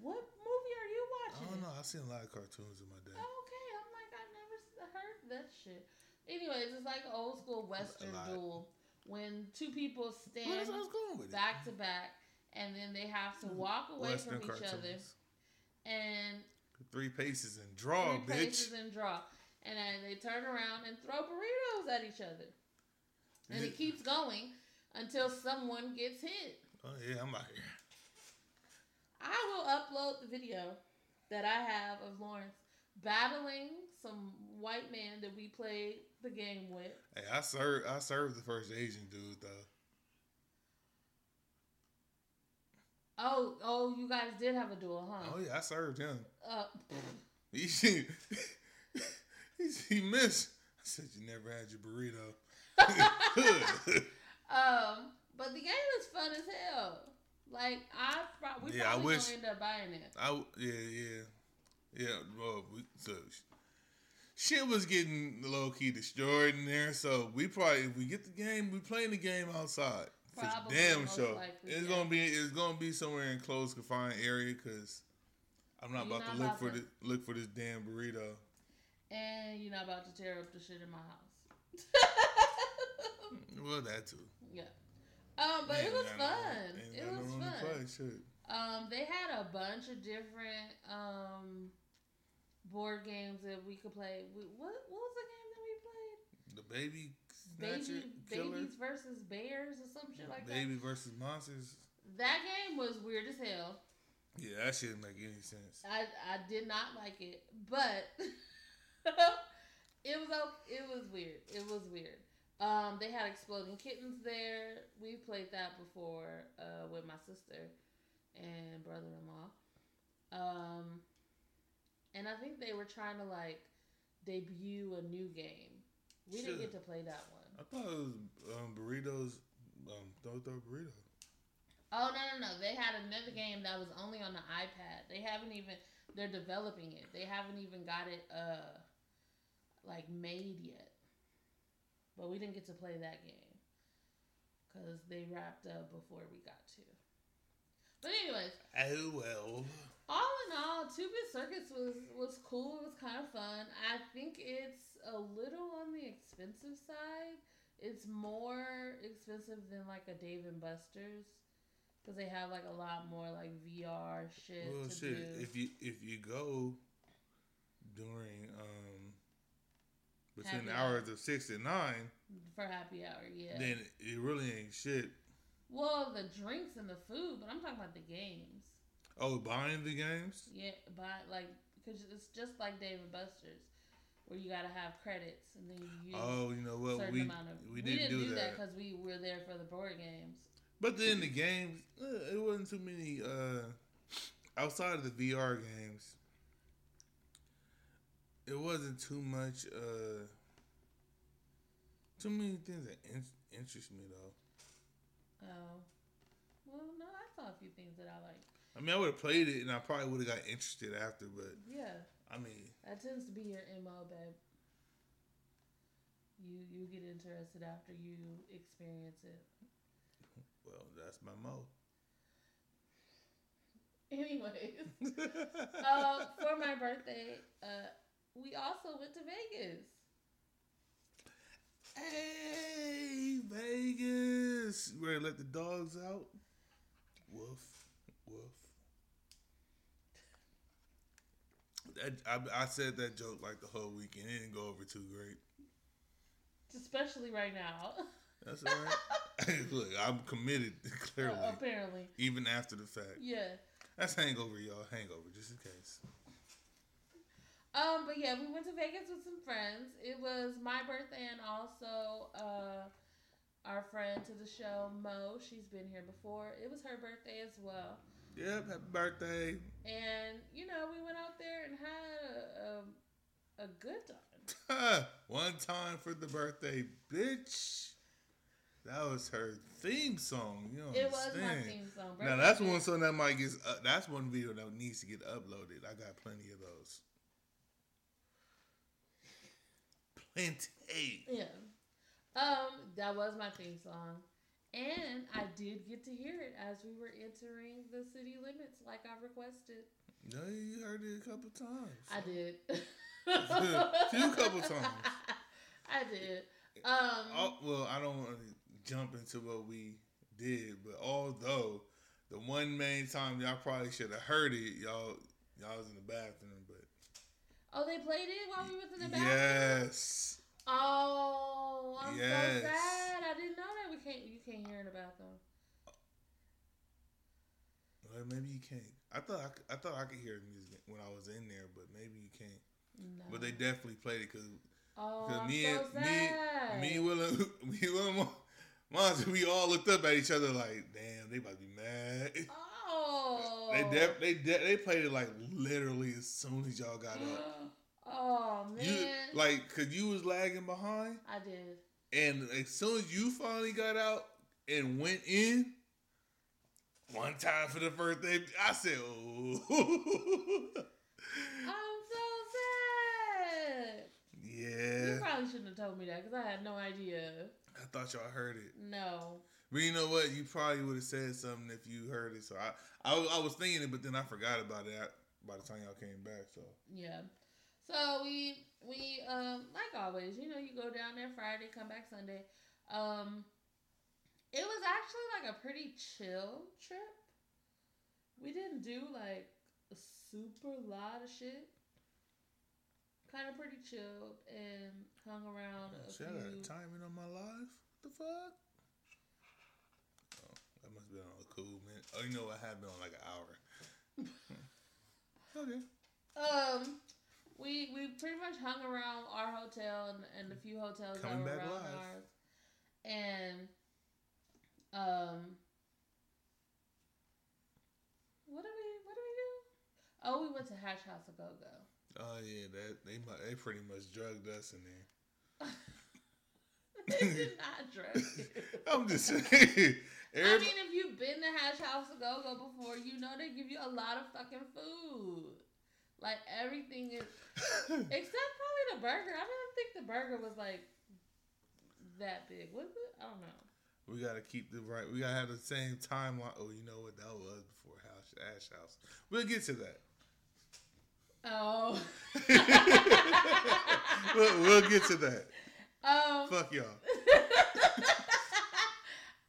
What movie are you watching? I don't know. I've seen a lot of cartoons in my day. Okay, I'm like I never heard that shit. Anyways, it's like an old school western duel when two people stand that's what I was going with it. back to back, and then they have to hmm. walk away Western from each other and Three paces and draw, three bitch. paces and draw, and then they turn around and throw burritos at each other, and it keeps going until someone gets hit. Oh yeah, I'm out here. I will upload the video that I have of Lawrence battling some white man that we played the game with. Hey, I served. I served the first Asian dude though. Oh, oh, you guys did have a duel, huh? Oh yeah, I served him. Uh, He he, he missed. I said you never had your burrito. um, but the game is fun as hell. Like I, pro- we Yeah, I probably wish- gonna end up buying it. I yeah yeah yeah. Well, we, so shit was getting low key destroyed in there. So we probably if we get the game, we playing the game outside. For damn sure. likely, it's yeah. gonna be it's gonna be somewhere in closed confined area because I'm not You're about not to look about for to- the look for this damn burrito. And you're not about to tear up the shit in my house. Well, that too. yeah. Um, but it was no- fun. It no was fun. play. Um, they had a bunch of different um board games that we could play. We, what what was the game that we played? The baby Baby babies versus bears or some shit like that. Baby versus monsters. that. Game was weird as hell. Yeah, that shouldn't make any sense. I I did not like it, but it was it was weird. It was weird. Um, they had exploding kittens there. We played that before uh, with my sister and brother-in-law. Um, and I think they were trying to like debut a new game. We didn't get to play that one. I thought it was um, burritos. Um, throw throw burrito. Oh no no no! They had another game that was only on the iPad. They haven't even. They're developing it. They haven't even got it uh like made yet. But we didn't get to play that game because they wrapped up before we got to. But anyways, Oh well. All in all, Two Bit Circus was was cool. It was kind of fun. I think it's a little on the expensive side. It's more expensive than like a Dave and Buster's because they have like a lot more like VR shit Well, to shit. do. If you if you go during um between the Happy hour. hours of six and nine, for happy hour, yeah. then it really ain't shit. well, the drinks and the food, but I'm talking about the games. Oh, buying the games? Yeah, but like because it's just like Dave and Buster's, where you gotta have credits and then you use Oh, you know what? certain We amount of. we didn't, do, that. because we were there for the board games. But then the games, uh, it wasn't too many uh outside of the VR games. It wasn't too much uh too many things that in- interest me though. Oh, well, no, I saw a few things that I liked. I mean, I would have played it and I probably would have got interested after, but Yeah, I mean, that tends to be your mo, babe. You you get interested after you experience it. well, that's my mo. Anyways, uh, for my birthday, uh, we also went to Vegas. hey, Vegas. You ready to let the dogs out? Woof, woof. That, I, I said that joke like the whole weekend. It didn't go over too great. Especially right now. That's all right. Look, I'm committed, clearly, Uh, apparently. even after the fact. Yeah. That's hangover, y'all. Hangover, just in case. Um, but yeah, we went to Vegas with some friends. It was my birthday and also uh our friend to the show, Mo. She's been here before. It was her birthday as well. Yep, happy birthday. And, you know, we went out there and had a, a, a good time. One time for the birthday, bitch. That was her theme song. You don't It was my theme song. Now that's one song that might get. Uh, that's one video that needs to get uploaded. I got plenty of those. Plenty. Yeah. Um, that was my theme song. And I did get to hear it as we were entering the city limits like I requested. No, you heard it a couple times. I did. Few couple times. I did. Um Oh, well, I don't want to jump into what we did, but although the one main time y'all probably should have heard it, y'all y'all was in the bathroom, but Oh, they played it while we was in the bathroom? yes, Oh, I'm Yes. so sad. I didn't know that we can't you can't hear in the bathroom. well, maybe you can't. I thought I, could- I thought I could hear it music when I was in there, but maybe you can't. No. But they definitely played it because Oh, me so and me, me and Willem, me and Willem, Monster, we all looked up at each other like, damn, they about to be mad. Oh. They def, they de- they played it like literally as soon as y'all got up. oh man. You like, cause you was lagging behind, I did. and as soon as you finally got out and went in, one time for the first day, I said, "Oh, I'm so sad. Yeah. You probably shouldn't have told me that because I had no idea. I thought y'all heard it. No. But you know what? You probably would have said something if you heard it. So I, I, I was thinking it, but then I forgot about that by the time y'all came back. So Yeah. So we we um like always, you know, you go down there Friday, come back Sunday. Um it was actually like a pretty chill trip. We didn't do like a super lot of shit. Kind of pretty chilled and hung around a shit, I got a few. timing on my life. What the fuck? Oh, that must have been on a cool minute. Oh, you know what? I had been on like an hour. okay. Um, we we pretty much hung around our hotel and, and a few hotels Coming that were around live. ours, and um, what did we what did we do? Oh, we went to Hash House a Go Go. Oh yeah, that they they pretty much drugged us in there. they did not drug you. I'm just saying. I Everybody, mean, if you've been to Hash House a Go Go before, you know they give you a lot of fucking food. Like everything is, except probably the burger. I didn't think the burger was like that big. Was it? I don't know. we gotta keep the right. We gotta have the same timeline. Oh, you know what? That was before House Ash House. We'll get to that. Oh. we'll, we'll get to that. um. Fuck y'all.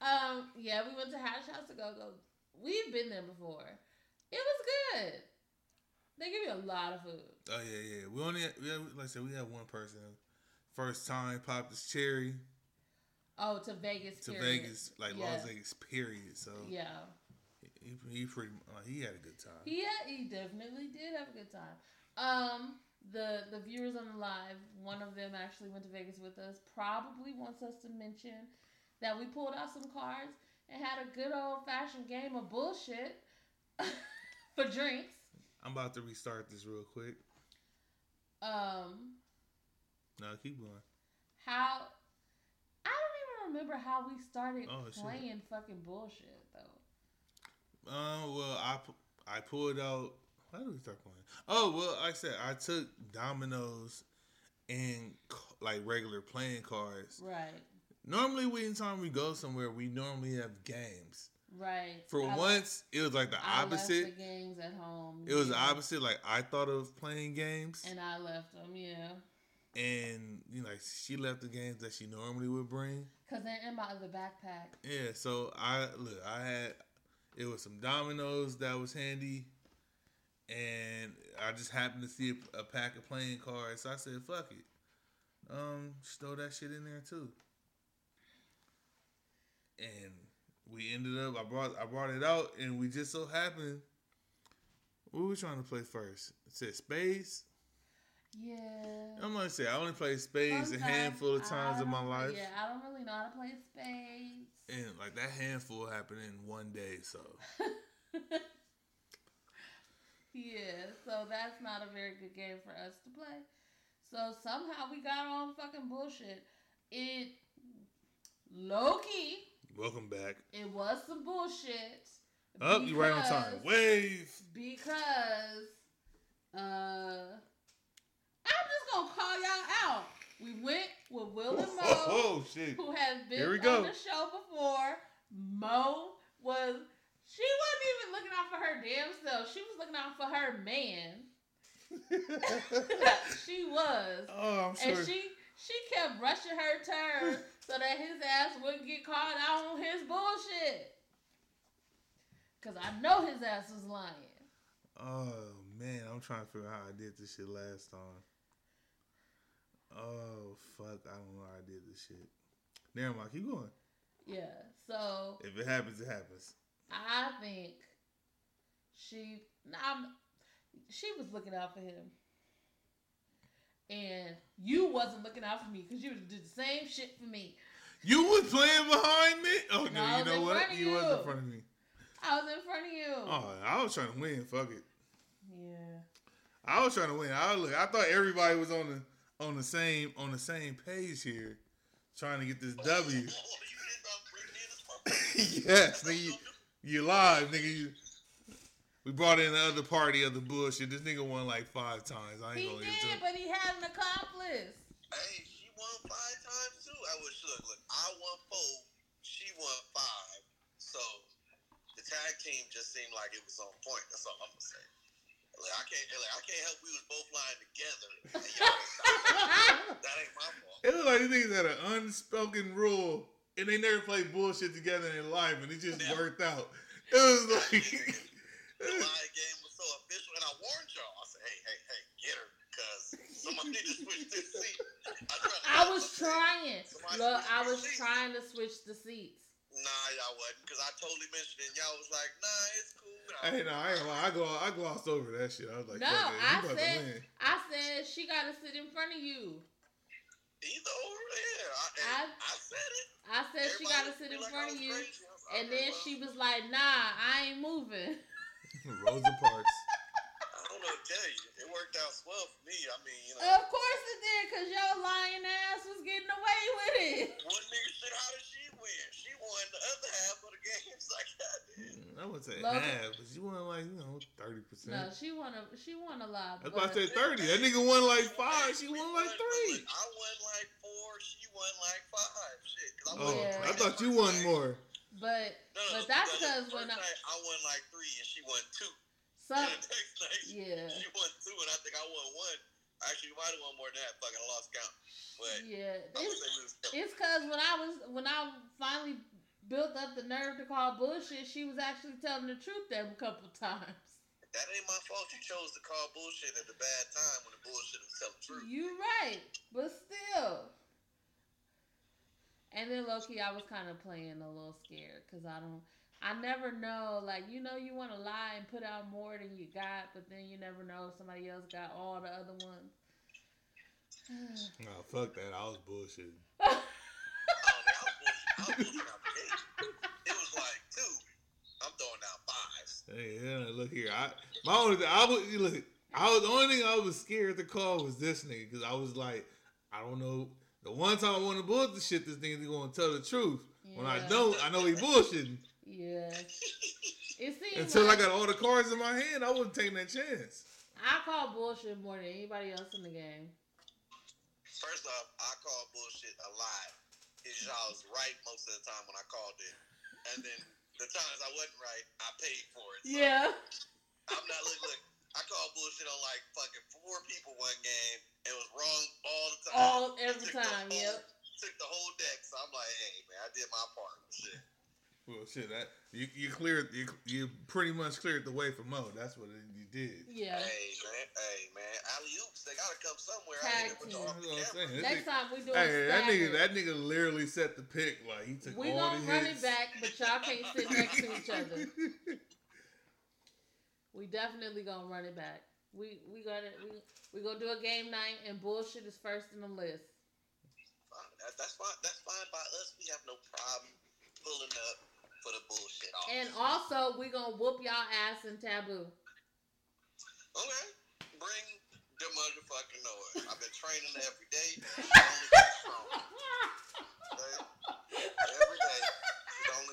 um. Yeah, we went to Hash House to go go. We've been there before. It was good. They give you a lot of food. Oh yeah, yeah. We only we had, like I said, we had one person first time popped his cherry Oh, to Vegas. to period. Vegas, like Yeah. Las Vegas. Period. So Yeah. he, he pretty uh, he had a good time. He had, he definitely did have a good time. Um, the the viewers on the live, one of them actually went to Vegas with us. Probably wants us to mention that we pulled out some cards and had a good old fashioned game of bullshit for drinks. I'm about to restart this real quick. Um, No, keep going. how I don't even remember how we started Oh, shit. playing fucking bullshit though. Uh, well, I I pulled out. How did we start playing? Oh, well, like I said, I took dominoes and like regular playing cards. Right, Normally, we anytime we go somewhere, we normally have games. Right. For I once, it was like the opposite. the games at home. It was the yeah. opposite. Like I thought of playing games, And I left them, yeah. and you know, like she left the games that she normally would bring. Cause they're in my other backpack. Yeah, so I look. I had it was some dominoes that was handy, and I just happened to see a, a pack of playing cards. So I said, "Fuck it." Um, just throw that shit in there too. And we ended up. I brought I brought it out, and we just so happened. What were we trying to play first? It said spades. Yeah. I'm gonna say I only played spades a handful of times in my life, Yeah, I don't really know how to play spades. and like that handful happened in one day. So yeah, so that's not a very good game for us to play. So somehow we got on fucking bullshit. It low key, welcome back. it was some bullshit. Up, Oh, you right on time. because- Wave. Because uh I'm just gonna call y'all out. We went with Will and Mo, Oh, shit. who has been Here we on go. the show before. Mo was she wasn't even looking out for her damn self. She was looking out for her man. she was. oh, I'm sorry. And she she kept rushing her turn so that his ass wouldn't get called out on his bullshit. Cause I know his ass was lying. oh man, I'm trying to figure out how I did this shit last time. Oh fuck, I don't know how I did this shit. Never mind, keep going. Yeah. So If it happens, it happens. I think she I'm, she was looking out for him. And you wasn't looking out for me because you did the same shit for me. You was playing behind me. Oh no, No, you know what? front You was in front of me. I was in front of you. Oh, I was trying to win. Fuck it. Yeah. I was trying to win. I look. I thought everybody was on the on the same on the same page here, trying to get this W. You didn't stop breaking in this motherfucker. yes, nigga, you, you live, nigga. You, we brought in the other party of the bullshit. This nigga won like five times. I He ain't gonna get did, it. but he had an accomplice. Hey, she won five times too. I was look, look. I won four. She won five. So the tag team just seemed like it was on point. That's all I'm gonna say. Like, I can't, like, I can't help. We was both lying together. And y'all ain't stop. that ain't my fault. It was like these niggas had an unspoken rule, and they never played bullshit together in life, and it just Yeah. worked out. It was like, The lie game was so official, and I warned y'all. I said, "Hey, hey, hey, get her, cause somebody need to switch this seat." I, I was trying. Look, I was seats. trying to switch the seats. Nah, y'all wasn't, cause I totally mentioned it. and Y'all was like, "Nah, it's cool." I hey, no, I ain't lie. I go, I glossed over that shit. I was like, No, fuck I you about to said- win. I said she got to sit in front of you. Either or, yeah. I, I, I- I said it. I said she got to sit at me in like front of you. crazy. I was like, And then she was like, nah, I ain't moving. Rosa Parks. I don't know what to tell you. It worked out swell for me. I mean, you know. Of course it did, because your lying ass was getting away with it. One nigga said, how did she win? She won the other half of the games like I did. Mm, I wouldn't say Logan- half, but she won like you know thirty percent. No, she won a she won a lot. That's why I said thirty. That nigga won like five. She won like three. I won like four. She won like five. Shit. 'cause I Oh, Yeah. I thought you won more. But No, but that's because when I night I won like three and she won two. some And the next night yeah she won two and I think I won one. Actually, you might have won more than that. Fucking I lost count. But yeah it's say we was it's because when I was when I finally built up the nerve to call bullshit, she was actually telling the truth them a couple times. That ain't my fault. You chose to call bullshit at the bad time when the bullshit was telling the truth. You right, but still. And then low key, I was kind of playing a little scared because I don't, I never know. Like you know, you want to lie and put out more than you got, but then you never know if somebody else got all the other ones. No, fuck that. I was bullshitting. Oh, I was bullshit. I was bullshit out the gate. It was like two. I'm throwing down fives. Hey, yeah, look here. I my only thing, I was look. I was the only thing I was scared to call was this nigga because I was like, I don't know. The one time I want to bullshit shit, this nigga gonna tell the truth. When I don't, I know he bullshitting. Yeah, it seems Until I got all the cards in my hand, I wouldn't take that chance. I call bullshit more than anybody else in the game. First off, I call bullshit a lot. It's y'all was right most of the time when I called it. And then the times I wasn't right, I paid for it. So Yeah. I'm not look look. I called bullshit on like fucking four people one game. It was wrong all the time. All every time. whole- Yep. Took the whole deck. So I'm like, hey man, I did my part. Shit. Well, shit, that you you cleared you you pretty much cleared the way for Mo. That's what it, you did. Yeah. Hey man, hey man, alley oops, they gotta come somewhere. Tag I ain't put team. the That's off what I'm saying. This Next nigga- time we do Hey, that nigga, that nigga literally set the pick. Like he took We all gonna the run hits. it back, but y'all can't sit next to each other. We definitely gonna run it back. We we got it. We we gonna do a game night, and bullshit is first in the list. That's fine. That's fine by us. We have no problem pulling up for the bullshit off. And also, we gonna whoop y'all ass in taboo. Okay, bring the motherfucking noise. I've been training every day. Only getting stronger. Okay? Every day,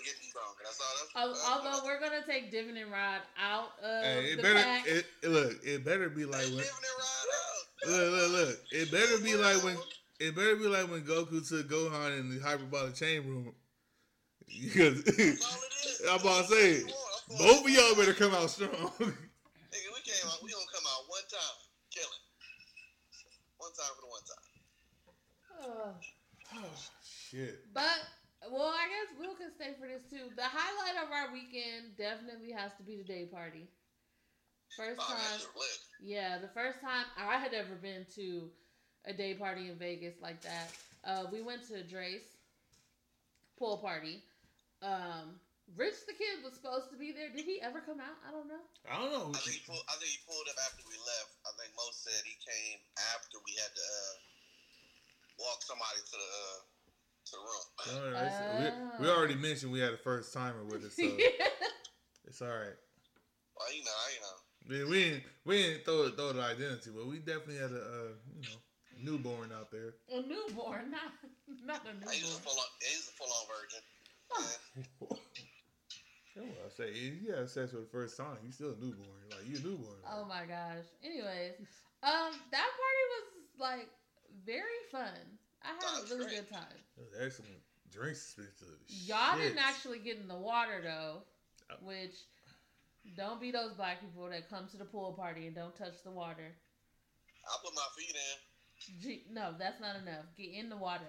getting stronger. That's all. That's, Al- that's Although we're gonna take Dividend Rod out of Hey, it the better pack. it, it- look. It better be like when living it right out. look look look. It better be like when it better be like when Goku took Gohan in the hyperbolic chain room. Because That's all it is. I'm about to say, you want. I'm both of y'all better come out strong. Nigga, we came out. We gonna come out one time, kill it. One time for the one time. Ugh. oh shit. But well, I guess Will can stay for this too. The highlight of our weekend definitely has to be the day party. First Oh, time, yeah, the first time I had ever been to a day party in Vegas like that. Uh, we went to Drai's pool party. Um, Rich the kid was supposed to be there. Did he ever come out? I don't know. I don't know. I think he pulled. I think he pulled up after we left. I think Mo said he came after we had to uh, walk somebody to the uh, to the room. All right, so we, we already mentioned we had a first timer with us, so it's all right. Well, you know, you know. Man, we didn't we didn't throw throw the identity, but we definitely had a uh, you know newborn out there. a newborn, not not a He was a newborn. full on. He a full on virgin. Yeah. Yeah, well, I say you had sex for the first time. You still a newborn. Like you a newborn. Oh my gosh. Anyways, um, that party was like very fun. I had a Sounds really great. good time. That was excellent. Drinks expensive. Y'all didn't actually get in the water though, Oh. which don't be those black people that come to the pool party and don't touch the water. I put my feet in. Gee, no, that's not enough. Get in the water.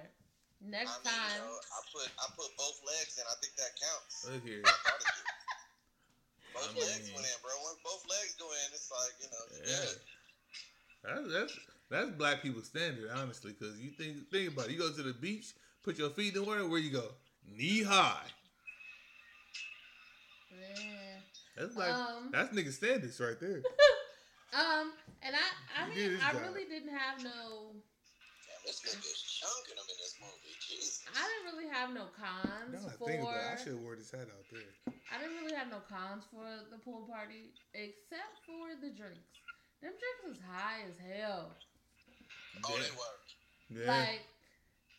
Next I mean, time, you know, I put I put both legs in. I think that counts. Look here. I thought it did. Both I legs mean- went in, bro. Once both legs go in, it's like you know. You Yeah. got. That's that's that's black people standard, honestly. Because you think think about it. You go to the beach, put your feet in the water. Where you go? Knee high. yeah. That's like Um, that's nigga standards right there. Um, and I, I mean, I job. really didn't have no, Damn, this nigga's chunking them in this movie. Jesus. I didn't really have no cons Now I for. think about it, I should have wore this hat out there. I didn't really have no cons for the pool party except for the drinks. Them drinks was high as hell. Oh, Yeah. they were. Yeah. Like,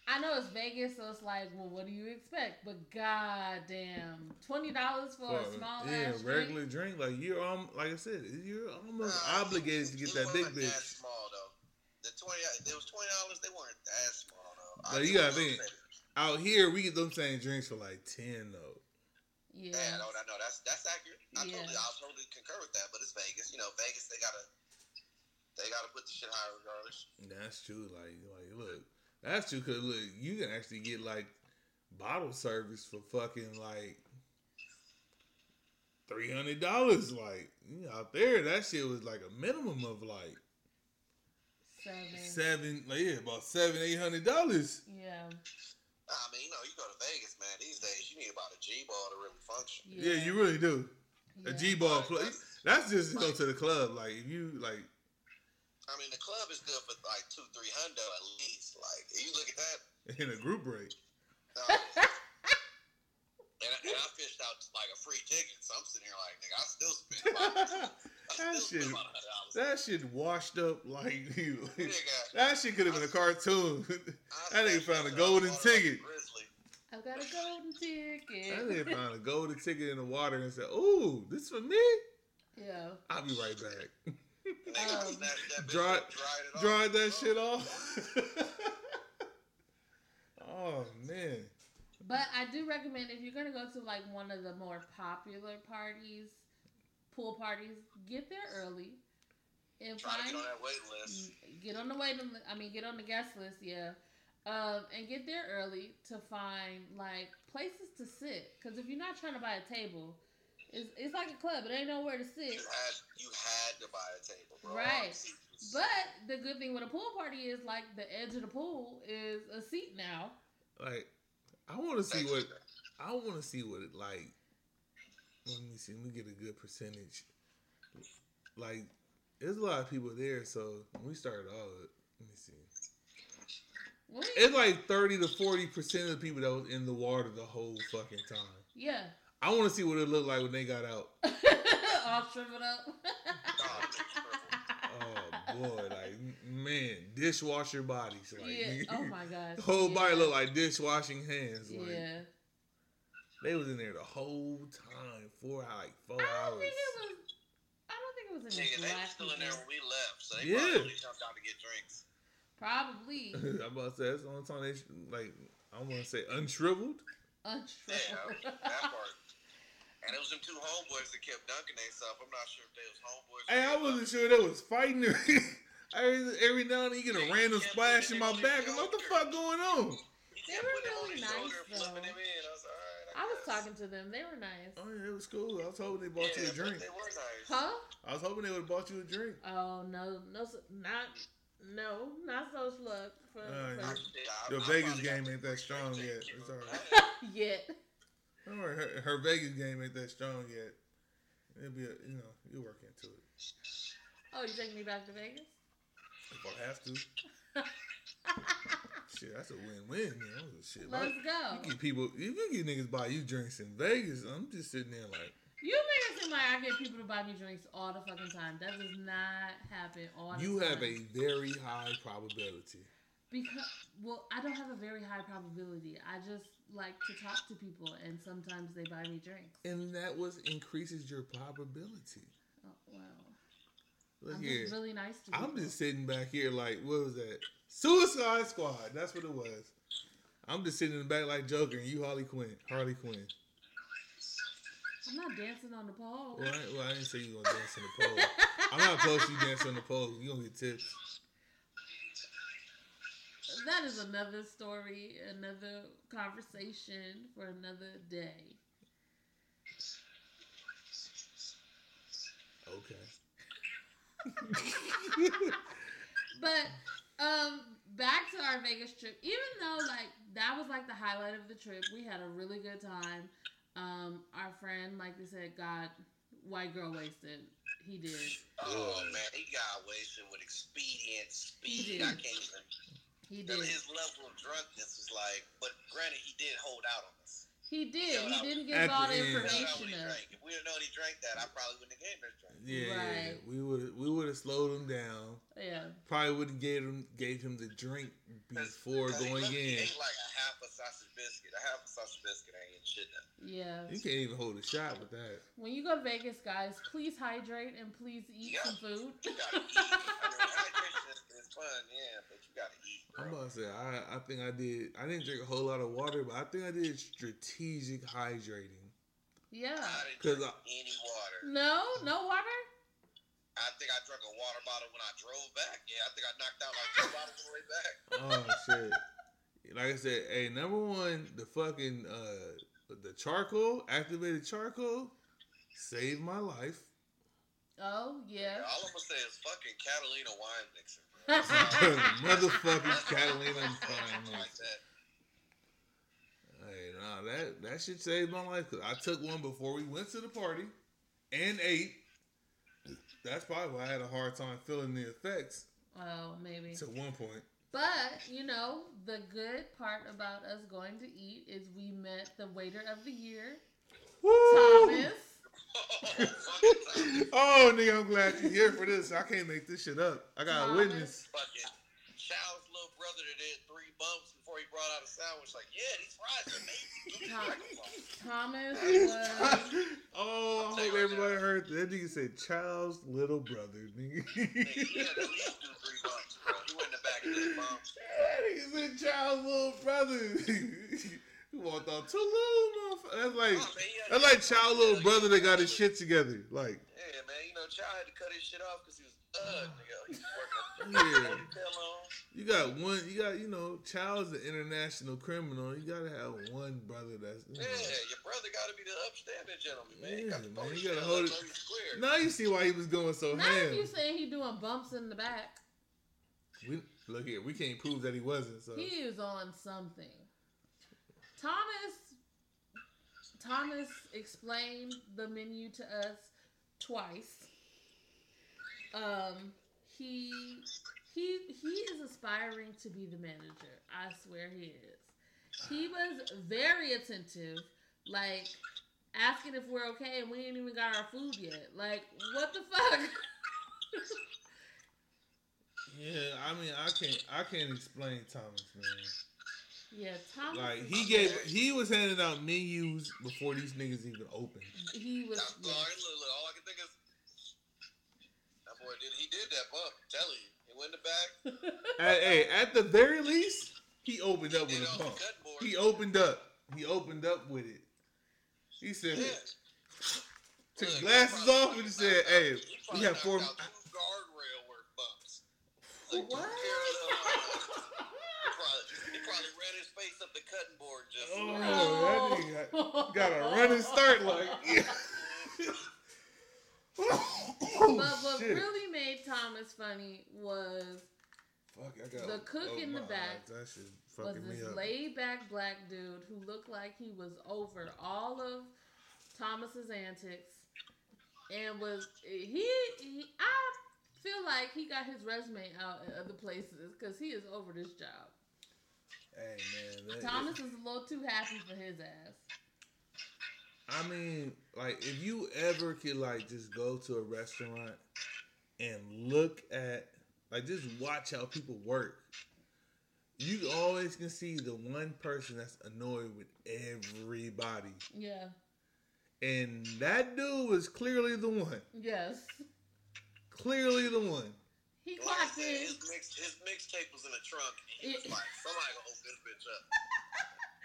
I know it's Vegas, so it's like, well, what do you expect? But goddamn, twenty dollars for a small yeah, ass regular drink. drink. Like you're um, like I said, you're almost Nah, obligated to get that big wasn't That bitch. small though. The twenty. It was twenty dollars. They weren't that small though. But I you get gotta what think. you're saying. Out here, we get them same drinks for like ten though. Yeah, Yeah, no, no, no, that's that's accurate. I Yeah. totally, I totally concur with that. But it's Vegas, you know. Vegas, they gotta, they gotta put the shit high regardless. That's true. Like, like, look, that's true. Cause look, you can actually get like bottle service for fucking like three hundred dollars. Like, you know, out there, that shit was like a minimum of like seven. seven, like yeah, about seven, eight hundred dollars. Yeah, I mean, you know, you go to Vegas, man. These days, you need about a G ball to really function. Yeah. you really do. A yeah. G ball Right, play. that's- That's just to go to the club. Like, if you like, I mean, the club is good for like two, three hundred at least. Like, if you look at that. in a group break. uh, and, I- and I fished out like a free ticket, so I'm sitting here like, nigga, I still spent about, That shit, spent about a hundred dollars. that shit washed up like you. Nigga, That shit could have been a cartoon. I That nigga spent found a golden ticket. I've got a golden ticket. That nigga found a golden ticket in the water and said, "Ooh, this for me." yeah. I'll be right back. Nigga Um, snatched that bitch dry- up, dried. Dried that shit off. oh man, But I do recommend if you're gonna go to like one of the more popular parties, pool parties, get there early and Try to find get on that wait list. get on the waiting I mean get on the guest list, yeah. Um, and get there early to find like places to sit. Cause if you're not trying to buy a table, it's, it's like a club. It ain't nowhere to sit. You had you had to buy a table, bro. Right. All the seats was- But the good thing with a pool party is like the edge of the pool is a seat now. Like, I want to see what. I want to see what it like. Let me see. Let me get a good percentage. Like, there's a lot of people there, so when we started all, let me see. When we- It's like thirty to forty percent of the people that was in the water the whole fucking time. yeah. I want to see what it looked like when they got out. All shriveled up. Oh, boy, like man, dishwasher bodies. Like, yeah. Oh my gosh. whole yeah. body looked like dishwashing hands. Like, Yeah. They was in there the whole time for like four I don't hours. think it was. I don't think it was any Nigga, they were still in there people. when we left, so they Yeah. probably jumped out to get drinks. Probably I'm about to say that's the only time they like I want to say unshriveled. unshriveled. Yeah, that part. And it was them two homeboys that kept dunking themselves. I'm not sure if they was homeboys. Hey, I wasn't sure they was fighting. every, every now and then you get a random splash in my back. and what the fuck going on? They were putting him on really nice, though. him in. I was all right. I was talking to them. They were nice. Oh yeah, it was cool. I was hoping they bought yeah, you a drink. They were nice. Huh? I was hoping they would have bought you a drink. Oh no, no, not no, not so slug for, Uh, for Yeah, Your I Vegas probably game ain't that strong yet. and It's them all running. right. yet. Her, her Vegas game ain't that strong yet. It'll be, a, you know, you'll work into it Oh, you taking me back to Vegas? if I have to. Shit, that's a win-win. You know, shit. Let's like, go. you get people, if you get niggas buy you drinks in Vegas, I'm just sitting there like, You make it seem like I get people to buy me drinks all the fucking time. That does not happen all the you time. have a very high probability. because well, I don't have a very high probability. I just like to talk to people, and sometimes they buy me drinks. And that was increases your probability. Oh, wow. Look I'm here. really nice to people. I'm just sitting back here like, what was that? Suicide Squad. That's what it was. I'm just sitting in the back like Joker and you Harley Quinn. Harley Quinn. I'm not dancing on the pole. Well, I, well, I didn't say you gonna dance on the pole. I'm not opposed to you dancing on the pole. You gonna get tips. That is another story, another conversation for another day. Okay. But um, back to our Vegas trip. Even though like that was like the highlight of the trip, we had a really good time. Um, our friend, like they said, got white girl wasted. He did. Oh man, he got wasted with expedient He speed. did. I can't even. He did. his level of drunkenness was like, but granted, he did hold out on us. He did. He didn't At give all the the end. We found out information what he up. If we had known he drank that, I probably wouldn't have gave him this drink. Yeah, Right. we would we would have slowed him down. Yeah. Probably wouldn't gave him gave him the drink 'Cause- before 'cause he going He in. ate like a half a sausage biscuit. A half a sausage biscuit ain't shit. Now. Yeah. You can't even hold a shot with that. When you go to Vegas, guys, please hydrate and please eat Yeah. some food. You gotta eat. I mean, hydration is, is fun, yeah, but you gotta eat, I'm bro. about to say I I think I did. I didn't drink a whole lot of water, but I think I did strategic hydrating. yeah. I didn't 'Cause drink I- any water. No, no water. I think I drank a water bottle when I drove back. Yeah, I think I knocked out like two bottles on the way back. Oh shit! Like I said, hey, number one, the fucking uh, the charcoal, activated charcoal, saved my life. Oh yeah. All I'm gonna say is fucking Catalina wine mixer. bro. Motherfucking Catalina fine like that. Hey, nah, that that shit saved my life. Cause I took one before we went to the party, and ate. That's probably why I had a hard time feeling the effects oh, maybe. to one point. But you know, the good part about us going to eat is we met the waiter of the year, Woo! Thomas. Fucking time. Oh, nigga, I'm glad you're here for this. I can't make this shit up. I got a witness. Fucking Chow's little brother that did three bumps before he brought out a sandwich. Like, yeah, these fries are amazing. Thomas was oh, I hope everybody heard that. That nigga said Child's little brother, nigga. Nigga, he had at least do three bumps, bro. He went in the back of his bumps. that nigga said Child's little brother. He walked off too little, motherfucker. That's like Oh, man, that's like child little brother that got his shit together. Like, Yeah, man. You know, Child had to cut his shit off because he was uh, nigga. He was working. Yeah. You got one, you got you know, child's an international criminal. You gotta have one brother that's. You Yeah, your brother got to be the upstanding gentleman, man. Yeah, you got man, you gotta hold it- square. Now you see why he was going so Now ham. you saying he doing bumps in the back. We, look here, we can't prove that he wasn't. So He is on something. Thomas Thomas explained the menu to us twice. Um he he he is aspiring to be the manager. I swear he is. He was very attentive, like asking if we're okay and we ain't even got our food yet. Like, what the fuck? yeah, I mean, I can't, I can't explain Thomas, man. Yeah, Thomas Like he gave, he was handing out menus before these niggas even opened. he was That's yeah. all, right, look, look, all I can think is that boy did. He did that bump. I'm telling you, he went in the back. At, hey, at the very least, he opened up Did with a on bump. He opened up. He opened up with it. He said, Yeah. took Look, glasses probably off and he said, knocked out- "Hey, he we probably have knocked four." guardrail work bumps. Like, What? parallel, uh, he, probably, he probably ran his face up the cutting board just. Oh, that nigga got a running start like. oh, But what shit. really made Thomas funny was Fuck, I got the cook oh, in the back eyes. That shit was fucking me this up. laid back black dude who looked like he was over all of Thomas's antics and was he, he I feel like he got his resume out in other places because he is over this job. Hey man, Thomas is a little too happy for his ass. I mean, like, if you ever could like just go to a restaurant and look at, like, just watch how people work. You always can see the one person that's annoyed with everybody, Yeah. and that dude was clearly the one. Yes. Clearly the one. He Like clocked said, in. his mix, his mixtape was in the trunk, and he was like, "Somebody gonna open this bitch up."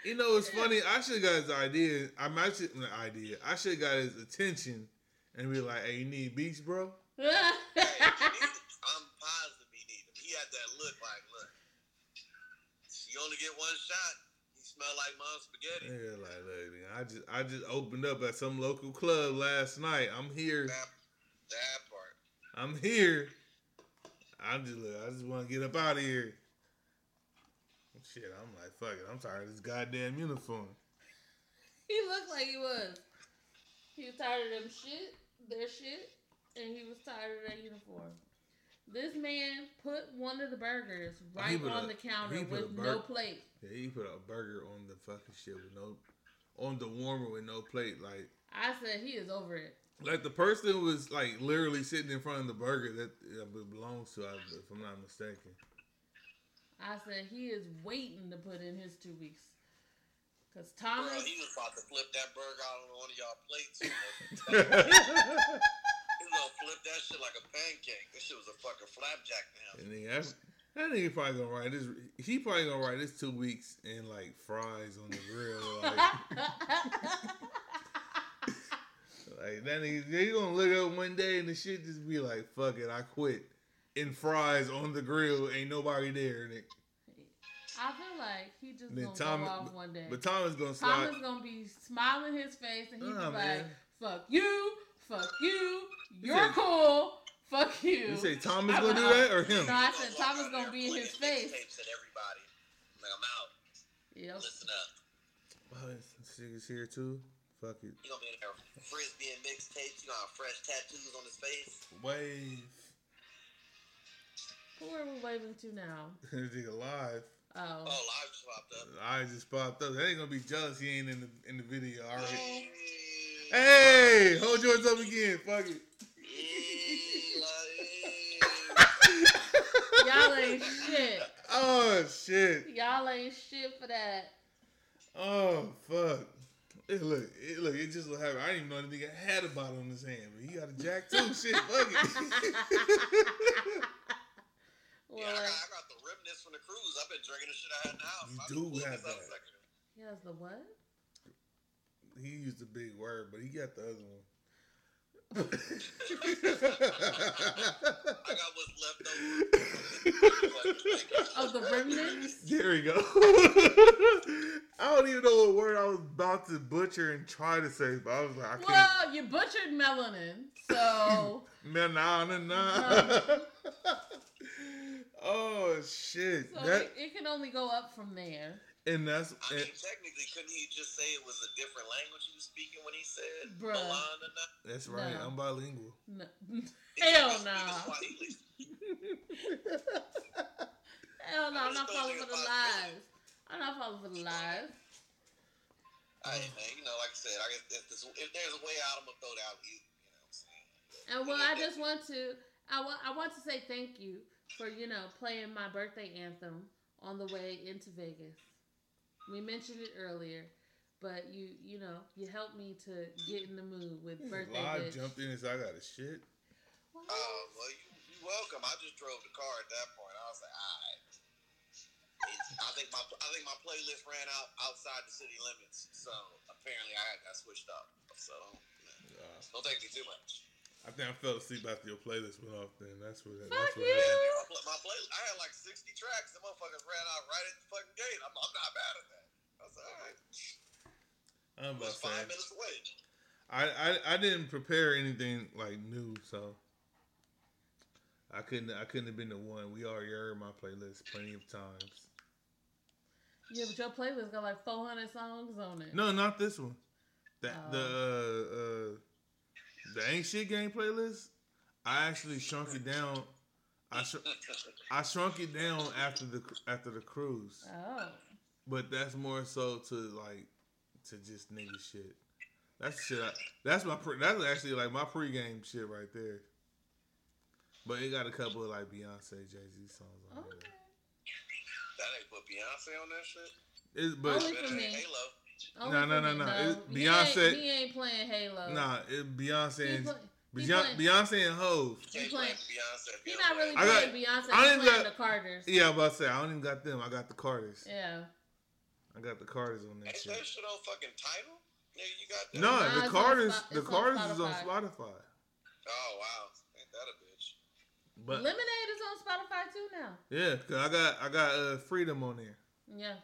You know, it's funny. I should have got his idea. I might should the idea. I should have got his attention and be like, "Hey, you need beats, bro?" Hey, he needed- I'm positive he needed. He had that look like, look, you only get one shot. He smelled like mom spaghetti. Yeah, like, look, nigga, I just, I just opened up at some local club last night. I'm here. That, that part. I'm here. I'm just, look, I just want to get up out of here. Shit, I'm like, fuck it. I'm tired of this goddamn uniform. He looked like he was. He was tired of them shit, their shit, and he was tired of that uniform. This man put one of the burgers right on a- the counter he put a with bur- no plate. Yeah, he put a burger on the fucking shit with no, on the warmer with no plate. Like, I said he is over it. Like the person was like literally sitting in front of the burger that it belongs to, if I'm not mistaken. I said he is waiting to put in his two weeks. Cause Bro, Thomas, he was about to flip that burger out on one of y'all plates. You know? he was gonna flip that shit like a pancake. This shit was a fucking flapjack to him. And then that, that nigga probably gonna write this. He probably gonna write this two weeks in like fries on the grill. Like, like that nigga, he gonna look up one day and the shit just be like, "Fuck it, I quit." And fries on the grill, ain't nobody there. Nick. I feel like he just Then gonna Tom- go off one day. But Thomas gonna slide. Thomas gonna be smiling his face, and he Nah, be man. like, "Fuck you, fuck you, You you're said- cool, fuck you." You say Thomas I'm gonna do that or him? No, I said walk Thomas gonna be in his face. mixtapes at everybody. Like I'm out. Yep. Listen up. Oh, this nigga's here too. Fuck it. You gonna be in there frisbee and mixtapes. You gonna have fresh tattoos on his face. Wave. Who are we waving to now? this nigga live. Oh, Oh, live just popped up. I just popped up. They ain't gonna be jealous. He ain't in the in the video All right. Hey, Hey, hold yours up again. Fuck it. y'all ain't shit. oh shit. Y'all ain't shit for that. Oh fuck. It look, it look, it just what happened. I didn't even know the nigga had a bottle in his hand, but he got a jack too. Shit, fuck it. well, Yeah, I got, like, I got the remnants from the cruise. I've been drinking the shit I had in the house. You I've do have that. second. He has the what? He used a big word, but he got the other one. I got what's left over. Oh, the remnants. there we go. I don't even know what word I was about to butcher and try to say, but I was like, I can't. Well, you butchered melanin, so Man, nah, nah, uh-huh. nah. oh shit! so that it, it can only go up from there. And that's I and, mean, technically, couldn't he just say it was a different language he was speaking when he said Bruh. Milan and that? that's right. No. I'm bilingual. No. Hell could be speaking nah. Swahili. Hell no, I'm not Just falling for the lies. I'm not falling for the lies. Hey man, you know, like I said, I guess if, there's, if there's a way out, I'm gonna throw it out. You, you know what I'm saying? And well, I just want to, I want, I want to say thank you for you know playing my birthday anthem on the way into Vegas. We mentioned it earlier, but you, you know, you helped me to get in the mood with birthday I bitch. jumped in and said, I got a shit. What? Oh well, you, you're welcome. I just drove the car at that point. I was like, all right. I think my I think my playlist ran out outside the city limits, so apparently I got switched up. So Uh, don't take me too much. I think I fell asleep after your playlist went off. Then that's what. Fuck that's what you. happened. My, pl- my play, I had like 60 tracks. The motherfuckers ran out right at the fucking gate. I'm, I'm not mad at that. I was like, all right. I'm about five say. minutes away. I, I I didn't prepare anything like new, so I couldn't I couldn't have been the one. We already heard my playlist plenty of times. Yeah, but your playlist got like 400 songs on it. No, not this one. That Oh. the the ain't shit game playlist. I actually shrunk it down. I sh- I shrunk it down after the after the cruise, Oh. but that's more so to like to just nigga shit. That's shit. I, that's my pre, that's actually like my pregame shit right there. But it got a couple of like Beyonce, Jay Z songs on Okay. there. That ain't put Beyonce on that shit. It's, but Only for me. Halo. Only No, for no, no, no. It- He Beyonce- ain't, he ain't playing Halo. nah, it, Beyonce He play- he Beyonce, playing- Beyonce and Hov. Can't He playing- Beyonce. He not really play I got- playing Beyonce. I He's didn't playing got- the Carters. Yeah, I'm about to say I don't even got them. I got the Carters. Yeah. I got the Carters on that Ain't shit. that shit on fucking title? Nigga, you got that? No, Nah, the it's Carters, Spo- the it's Carters is on Spotify. Spotify. Oh wow, ain't that a bitch? But Lemonade is on Spotify too now. yeah, 'cause I got I got uh, Freedom on there. Yeah.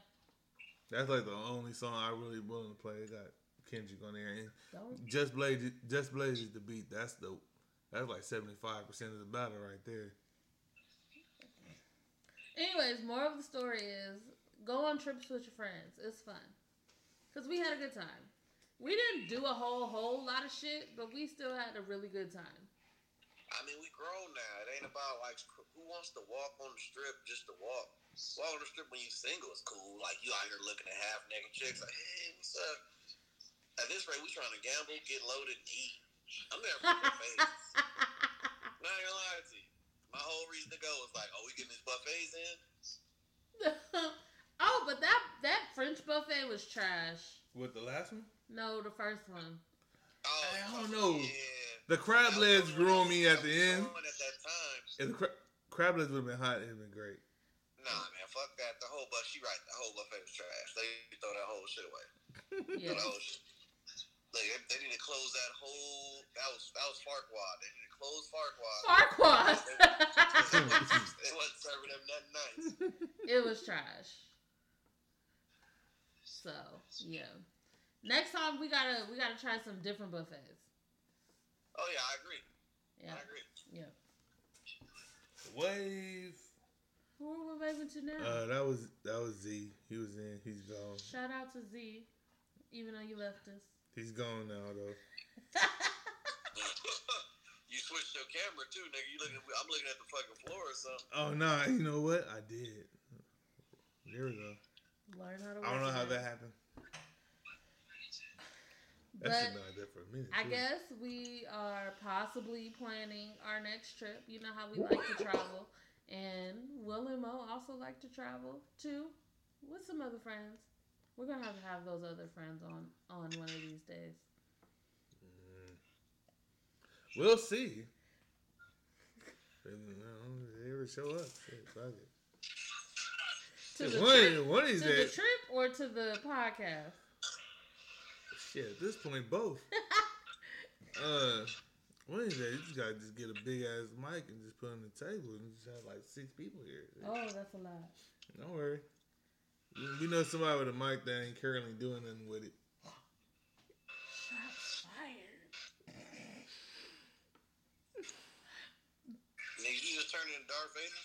That's like the only song I really willing to play. It got Kendrick on there, and Don't. Just Blaze, Just Blaze is the beat. That's the that's like seventy five percent of the battle right there. Anyways, more of the story is go on trips with your friends. It's fun. Cause we had a good time. We didn't do a whole whole lot of shit, but we still had a really good time. I mean, we grown now. It ain't about like who wants to walk on the strip just to walk. Walk on the strip when you single is cool. Like you out here looking at half naked chicks. Like, hey, what's up? At this rate, we trying to gamble, get loaded, and eat. I'm there for buffets. Not gonna lie to you. My whole reason to go was like, oh, we getting these buffets in. oh, but that that French buffet was trash. What the last one? No, the first one. Oh, I don't oh, know. Yeah. The crab legs grew on me at the end. on At that time. If the cra- crab legs would have been hot, it'd been great. Nah, man, fuck that. The whole buffet, she right. The whole buffet was trash. They throw that whole shit away. Yeah. Throw that whole shit. Like they, they need to close that whole. That was that was Farquaad. They need to close Farquad. Farquaad. they wasn't serving them nothing nice. it was trash. So yeah. Next time we gotta we gotta try some different buffets. Oh yeah, I agree. Yeah. I agree. Yeah. Wave. Who are we waving to now? Uh, that was that was Z. He was in. He's gone. Shout out to Z, even though you left us. He's gone now though. you switched your camera too, nigga. You looking? I'm looking at the fucking floor or something. Oh no! you know what? I did. There we go. Learn how to. I don't know how it. that happened. That But been like that for a minute. I guess we are possibly planning our next trip. You know how we like to travel, and Will and Mo also like to travel too, with some other friends. We're gonna have to have those other friends on on one of these days. Mm. We'll see. If, you know, they ever show up? Shit, fuck it. To the one, trip, one to is the trip or to the podcast? shit. At this point, both. uh, one is that you just gotta just get a big ass mic and just put it on the table and just have like six people here. Oh, that's a lot. Don't worry. We- We know somebody with a mic that ain't currently doing nothing with it. Shots fired. Nigga, you just turned into Darth Vader?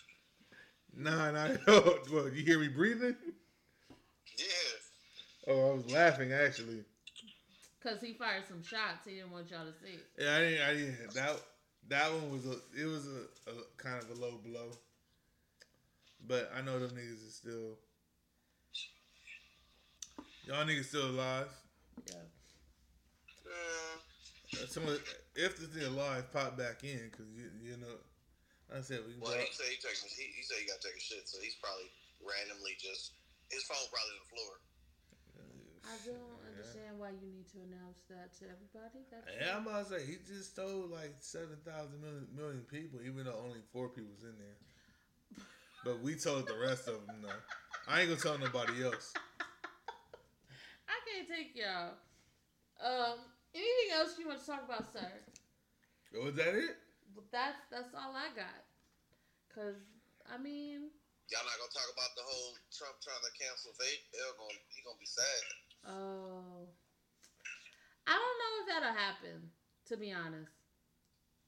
Nah, nah. Well, you hear me breathing? Yeah. Oh, I was laughing actually. Cause he fired some shots he didn't want y'all to see. Yeah, I didn't. I didn't. That that one was a. It was a, a kind of a low blow. But I know them niggas is still. Y'all niggas still alive. Yeah. Uh, Some of if the thing alive pop back in because you you know. I said we can well, go. he said he, taking, he, he said he got to take a shit, so he's probably randomly just his phone probably on the floor. I don't understand why you need to announce that to everybody. That's Yeah, I'm about to say he just told like seven thousand million, million people, even though only four people was in there. But we told the rest of them though. I ain't gonna tell nobody else. I can't take y'all. Um, anything else you want to talk about, sir? Was that it? But that's that's all I got. Cause I mean, Y'all not gonna talk about the whole Trump trying to cancel vape? They're gonna he gonna be sad. Oh, I don't know if that'll happen. To be honest,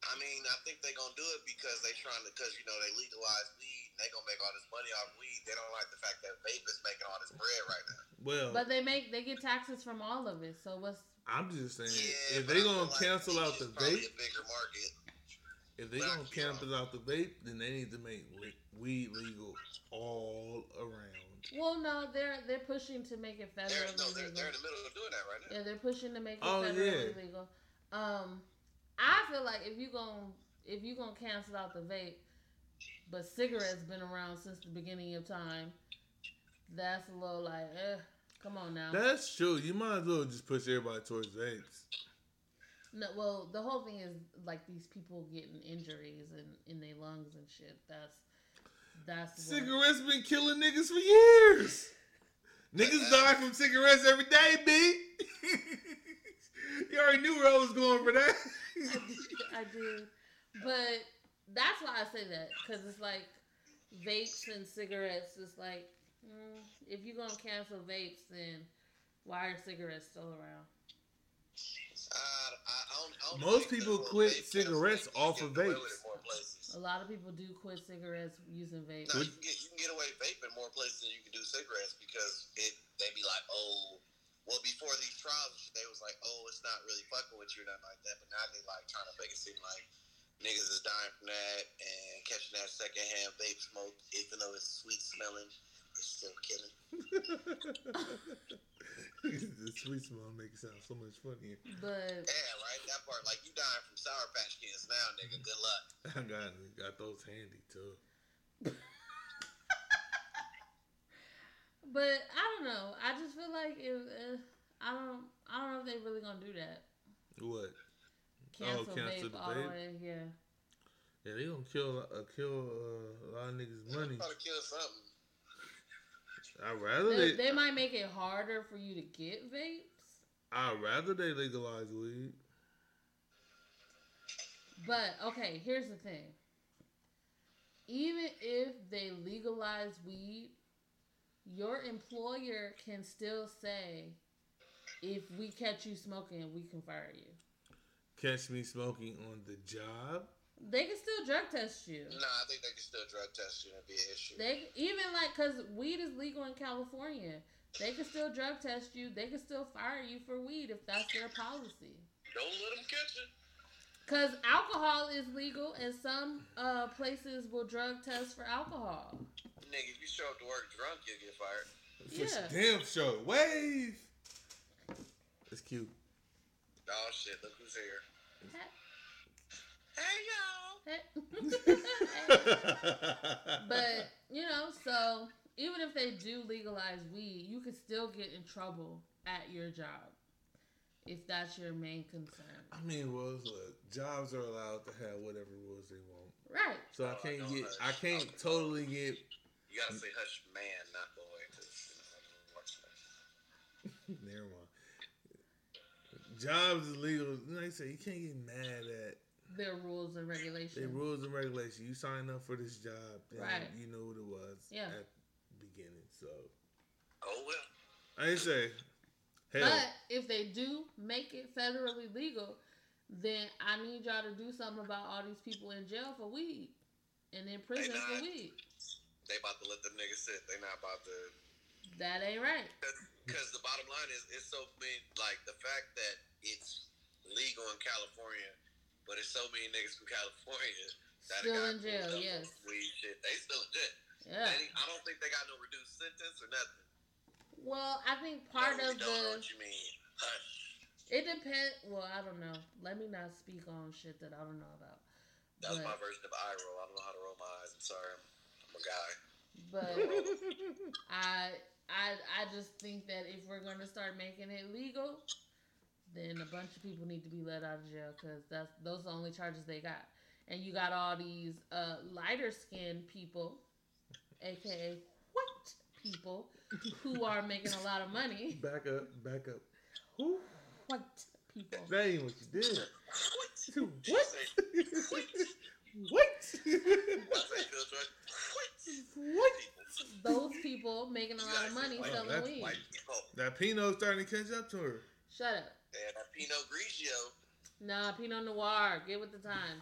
I mean, I think they're gonna do it because they trying to, because you know they legalize weed. and They gonna make all this money off weed. They don't like the fact that vape is making all this bread right now. Well, but they make they get taxes from all of it. So what's I'm just saying Yeah, if they gonna like cancel out the probably vape, a bigger market. if they But gonna cancel out the vape, then they need to make weed legal all around. Well, no, they're they're pushing to make it They're, federally no, they're, legal. they're in the middle of doing that right now. Yeah, they're pushing to make it Oh, federally yeah. legal. Um, I feel like if you gon' if you gonna cancel out the vape, but cigarettes been around since the beginning of time, that's a little like, eh, come on now. That's true. You might as well just push everybody towards vapes. no, well, the whole thing is like these people getting injuries in in their lungs and shit. That's that's what- Cigarettes been killing niggas for years. Niggas die from cigarettes every day, B. you already knew where I was going for that. I did, but that's why I say that because it's like vapes and cigarettes. It's like mm, if you're gonna cancel vapes, then why are cigarettes still around? Uh, I, I don't, I don't Most people quit cigarettes off of get away vapes. With it more places. A lot of people do quit cigarettes using vape. No, you can get you can get away vaping more places than you can do cigarettes because it they be like, oh, well before these trials, they was like, oh, it's not really fucking with you or nothing like that. But now they like trying to make it seem like niggas is dying from that and catching that secondhand vape smoke, even though it's sweet smelling, it's still killing. the sweet smell makes it sound so much funnier. But Yeah, right. That part, like you dying from Sour Patch Kids now, nigga. Good luck. I got got those handy too. but I don't know. I just feel like if uh, I don't I don't know if they really gonna do that. What? Cancel, Oh, cancel vape the all the way. Yeah. Yeah, they gonna kill uh, kill uh, a lot of niggas' money. Try to kill something. I'd rather They, they, they might make it harder for you to get vapes. I'd rather they legalize weed. But okay, here's the thing. Even if they legalize weed, your employer can still say, if we catch you smoking, we can fire you. Catch me smoking on the job. They can still drug test you. Nah, I think they can still drug test you and be an issue. They even like because weed is legal in California. They can still drug test you. They can still fire you for weed if that's their policy. Don't let them catch it. Because alcohol is legal, and some uh, places will drug test for alcohol. Nigga, if you show up to work drunk, you'll get fired. For Yeah. damn show. Wave. It's cute. Oh shit, look who's here. Hey. Hey y'all. but you know, so even if they do legalize weed, you could still get in trouble at your job if that's your main concern. I mean, well, look, jobs are allowed to have whatever rules they want. Right. So I Oh, I can't know get, that. I can't totally get. You gotta say hush man, not boy. Never mind. Jobs is legal. Like I say, you can't get mad at Their rules and regulations. the rules and regulations. You signed up for this job, then Right. you know what it was Yeah. at the beginning. So Oh well. I ain't say, hell, But if they do make it federally legal, then I need y'all to do something about all these people in jail for weed and in prison They for weed. They about to let the niggas sit. They not about to. That ain't right. Because the bottom line is, it's so many. Like the fact that it's legal in California, but it's so many niggas from California that Still got in jail, yes. Weed shit. They still in jail. Yeah. They- I don't think they got no reduced sentence or nothing. Well, I think part really of don't know the what you mean. Hush. it depends. Well, I don't know. Let me not speak on shit that I don't know about. That was But- my version of eye roll. I don't know how to roll my eyes. I'm sorry. I'm a guy. But I I I just think that if we're gonna start making it legal, then a bunch of people need to be let out of jail because that's those are the only charges they got. And you got all these uh, lighter skinned people, aka white people, who are making a lot of money. back up, back up. Who? White people. That ain't what you did. What? What? What? what? I say, Bill George, What? what? Those people making a lot of money white- selling weed. That Pinot's starting to catch up to her. Shut up. And that Pinot Grigio. Nah, Pinot Noir. Get with the times.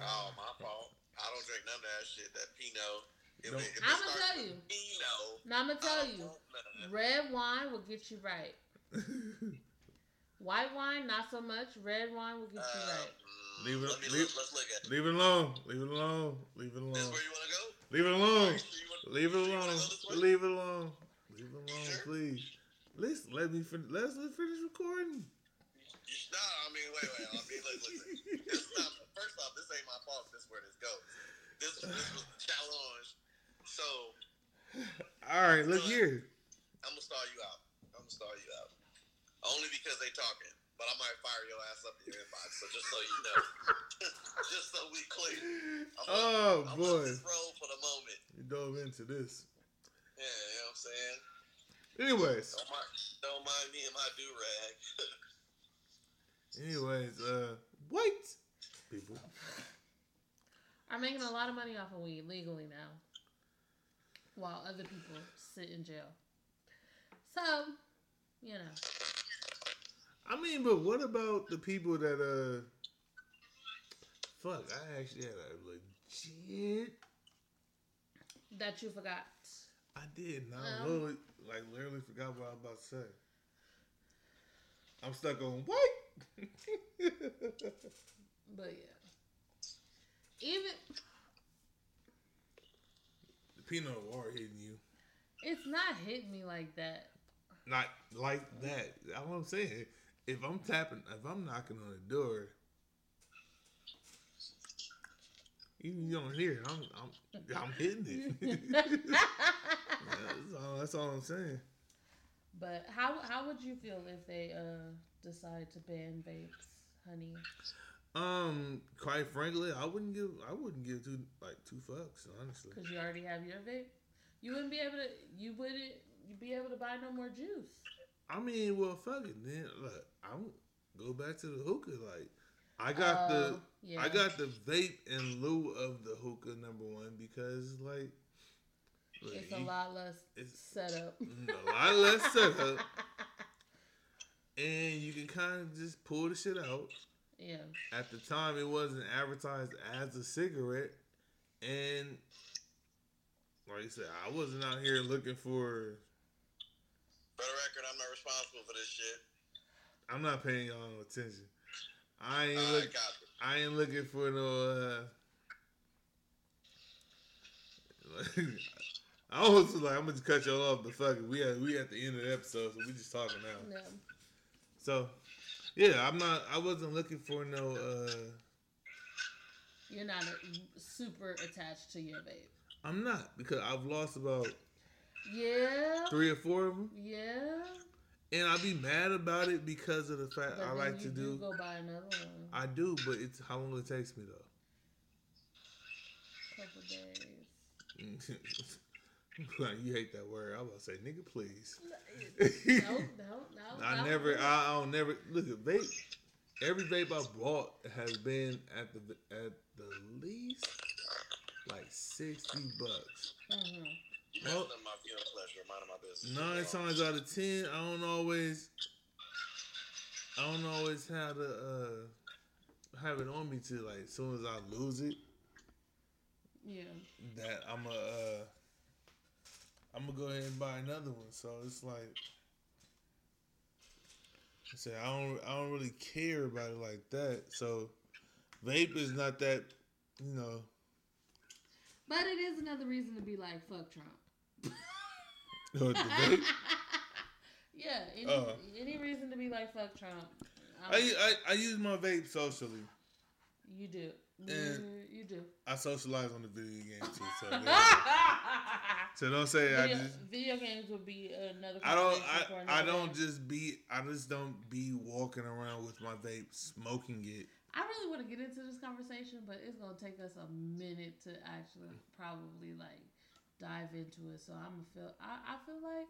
Oh, my fault. I don't drink none of that shit. That Pinot. If it- if I'ma tell you. Pinot. Now I'm gonna tell you, red wine will get you right. White wine, not so much. Red wine will get you Uh, right. mm, Leave it- leave- look, look at it. Leave it alone. Leave it alone. Leave it This alone. where you want to go? Leave it alone. Sure wanna- Leave it you wanna alone. go this way? Leave it alone. Leave it alone, please. Listen, let me fin- let's let's finish recording. You nah, I mean, wait, wait. I mean, look, listen. This is not, first off, this ain't my fault. This is where this goes. This, this was the challenge. So, All right, look here. I'm to stall you out. I'm to stall you out. Only because they talking. But I might fire your ass up in your inbox. So just so you know. just so we clear. I'm Oh I'm boy, let this roll for the moment. you dove into this. Yeah, you know what I'm saying? Anyways, Don't mind, don't mind me and my do rag. anyways, uh, white people. Are making a lot of money off of weed legally now, while other people sit in jail. So, you know, I mean, but what about the people that uh, fuck? I actually had a legit. that you forgot. I did not Um, literally, like literally forgot what I was about to say. I'm stuck on white. But yeah, even the Pinot Noir hitting you. it's not hitting me like that. Not like that. That's what I'm saying. If I'm tapping, if I'm knocking on the door, even you don't hear I'm I'm I'm hitting it. that's, all, that's all I'm saying. But how how would you feel if they uh decide to ban vapes, honey? Um, quite frankly, I wouldn't give I wouldn't give two like two fucks honestly. Because you already have your vape. You wouldn't be able to. You wouldn't you'd be able to buy no more juice. I mean, well, fuck it. Then look, I'm go back to the hookah. Like, I got the Oh, yeah. I got the vape in lieu of the hookah number one because like It's a lot less it's- setup. a lot less setup, and you can kind of just pull the shit out. yeah. At the time, it wasn't advertised as a cigarette, and like I said, I wasn't out here looking for. For the record, I'm not responsible for this shit. I'm not paying y'all no attention. I ain't I look. got. I ain't looking for no. uh I was like I'm gonna just cut y'all off, but fuck it. We at we at the end of the episode, so we just talking now. No. So, yeah, I'm not. I wasn't looking for no. uh You're not a, super attached to your babe. I'm not because I've lost about Yeah. three or four of them, Yeah. and I'll be mad about it because of the fact But I like to do do. go buy another one. I do, but it's how long it takes me though. couple days. you hate that word. I was about to say, nigga, please. no, no, no. I no. never, I, I don't never look at vape. Every vape I bought has been at the at the least like sixty bucks. Mhm. Well- messing up my viewing pleasure, minding my business. Nine times out of ten, I don't always, I don't always have to uh, have it on me to like. As soon as I lose it, Yeah. that I'm a, uh, I'm gonna go ahead and buy another one. So it's like, I said, I don't, I don't really care about it like that. So vape is not that, you know. But it is another reason to be like, fuck Trump. What, the vape? yeah, any, Uh. any reason to be like, fuck Trump. Um, I, I I use my vape socially. you do. And- you, you do. I socialize on the video game too. So, there you go. so don't say I video, just. video games would be another. I don't. I, another I don't day. just be. I just don't be walking around with my vape smoking it. I really want to get into this conversation, but it's gonna take us a minute to actually probably like dive into it. So I'm gonna feel. I, I feel like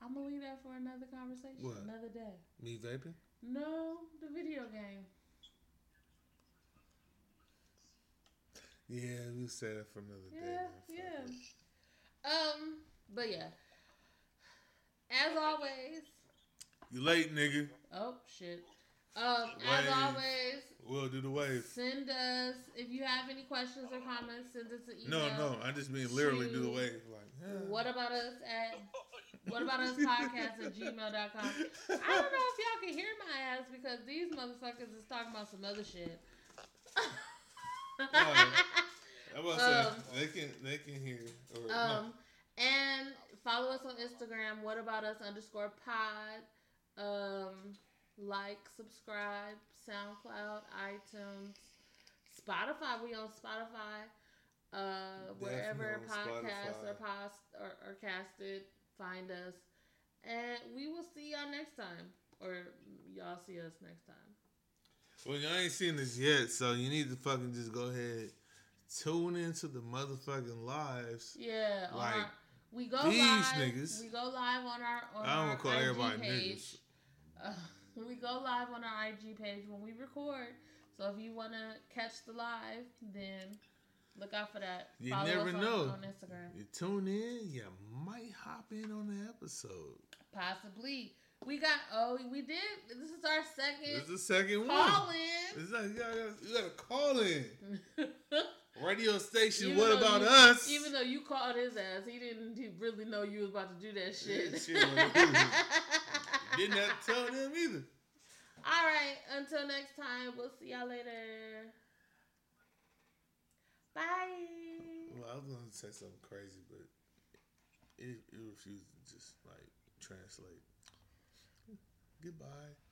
I'm gonna leave that for another conversation, What? another day. Me vaping. No, the video game. Yeah, we said that for another day. Yeah, yeah. Um, but yeah. As always, You late, nigga. oh shit. Um, as always, We'll do the wave. send us if you have any questions or comments. Send us an email. no. No, I just mean literally do the wave. Like, yeah. What about us at What about us podcast at gmail.com? I don't know if y'all can hear my ass because these motherfuckers is talking about some other shit. I'm about to say Um, they can they can hear. Or, no. um, and follow us on Instagram. What about us underscore pod? Um, like, subscribe, SoundCloud, iTunes, Spotify. We on Spotify. Uh, wherever podcasts Spotify. are post or, or casted, find us, and we will see y'all next time, or y'all see us next time. Well, y'all ain't seen this yet, so you need to fucking just go ahead, tune into the motherfucking lives. Yeah, Like, our, we go these live. niggas. We go live on our on I don't our wanna call IG everybody page. niggas. Uh, we go live on our IG page when we record. So if you want to catch the live, then look out for that. You Follow never us on, know. on Instagram. You tune in, you might hop in on the episode. Possibly. We got oh we did. This is our second This is the second call one. in. It's like you gotta, you gotta call in. Radio station. Even what though about you- us? Even though you called his ass, he didn't he really know you was about to do that shit. Yeah, shit, Didn't have to tell them either. All right. Until next time, we'll see y'all later. Bye. Well, I was gonna say something crazy, but it, it refused to just like translate. Goodbye.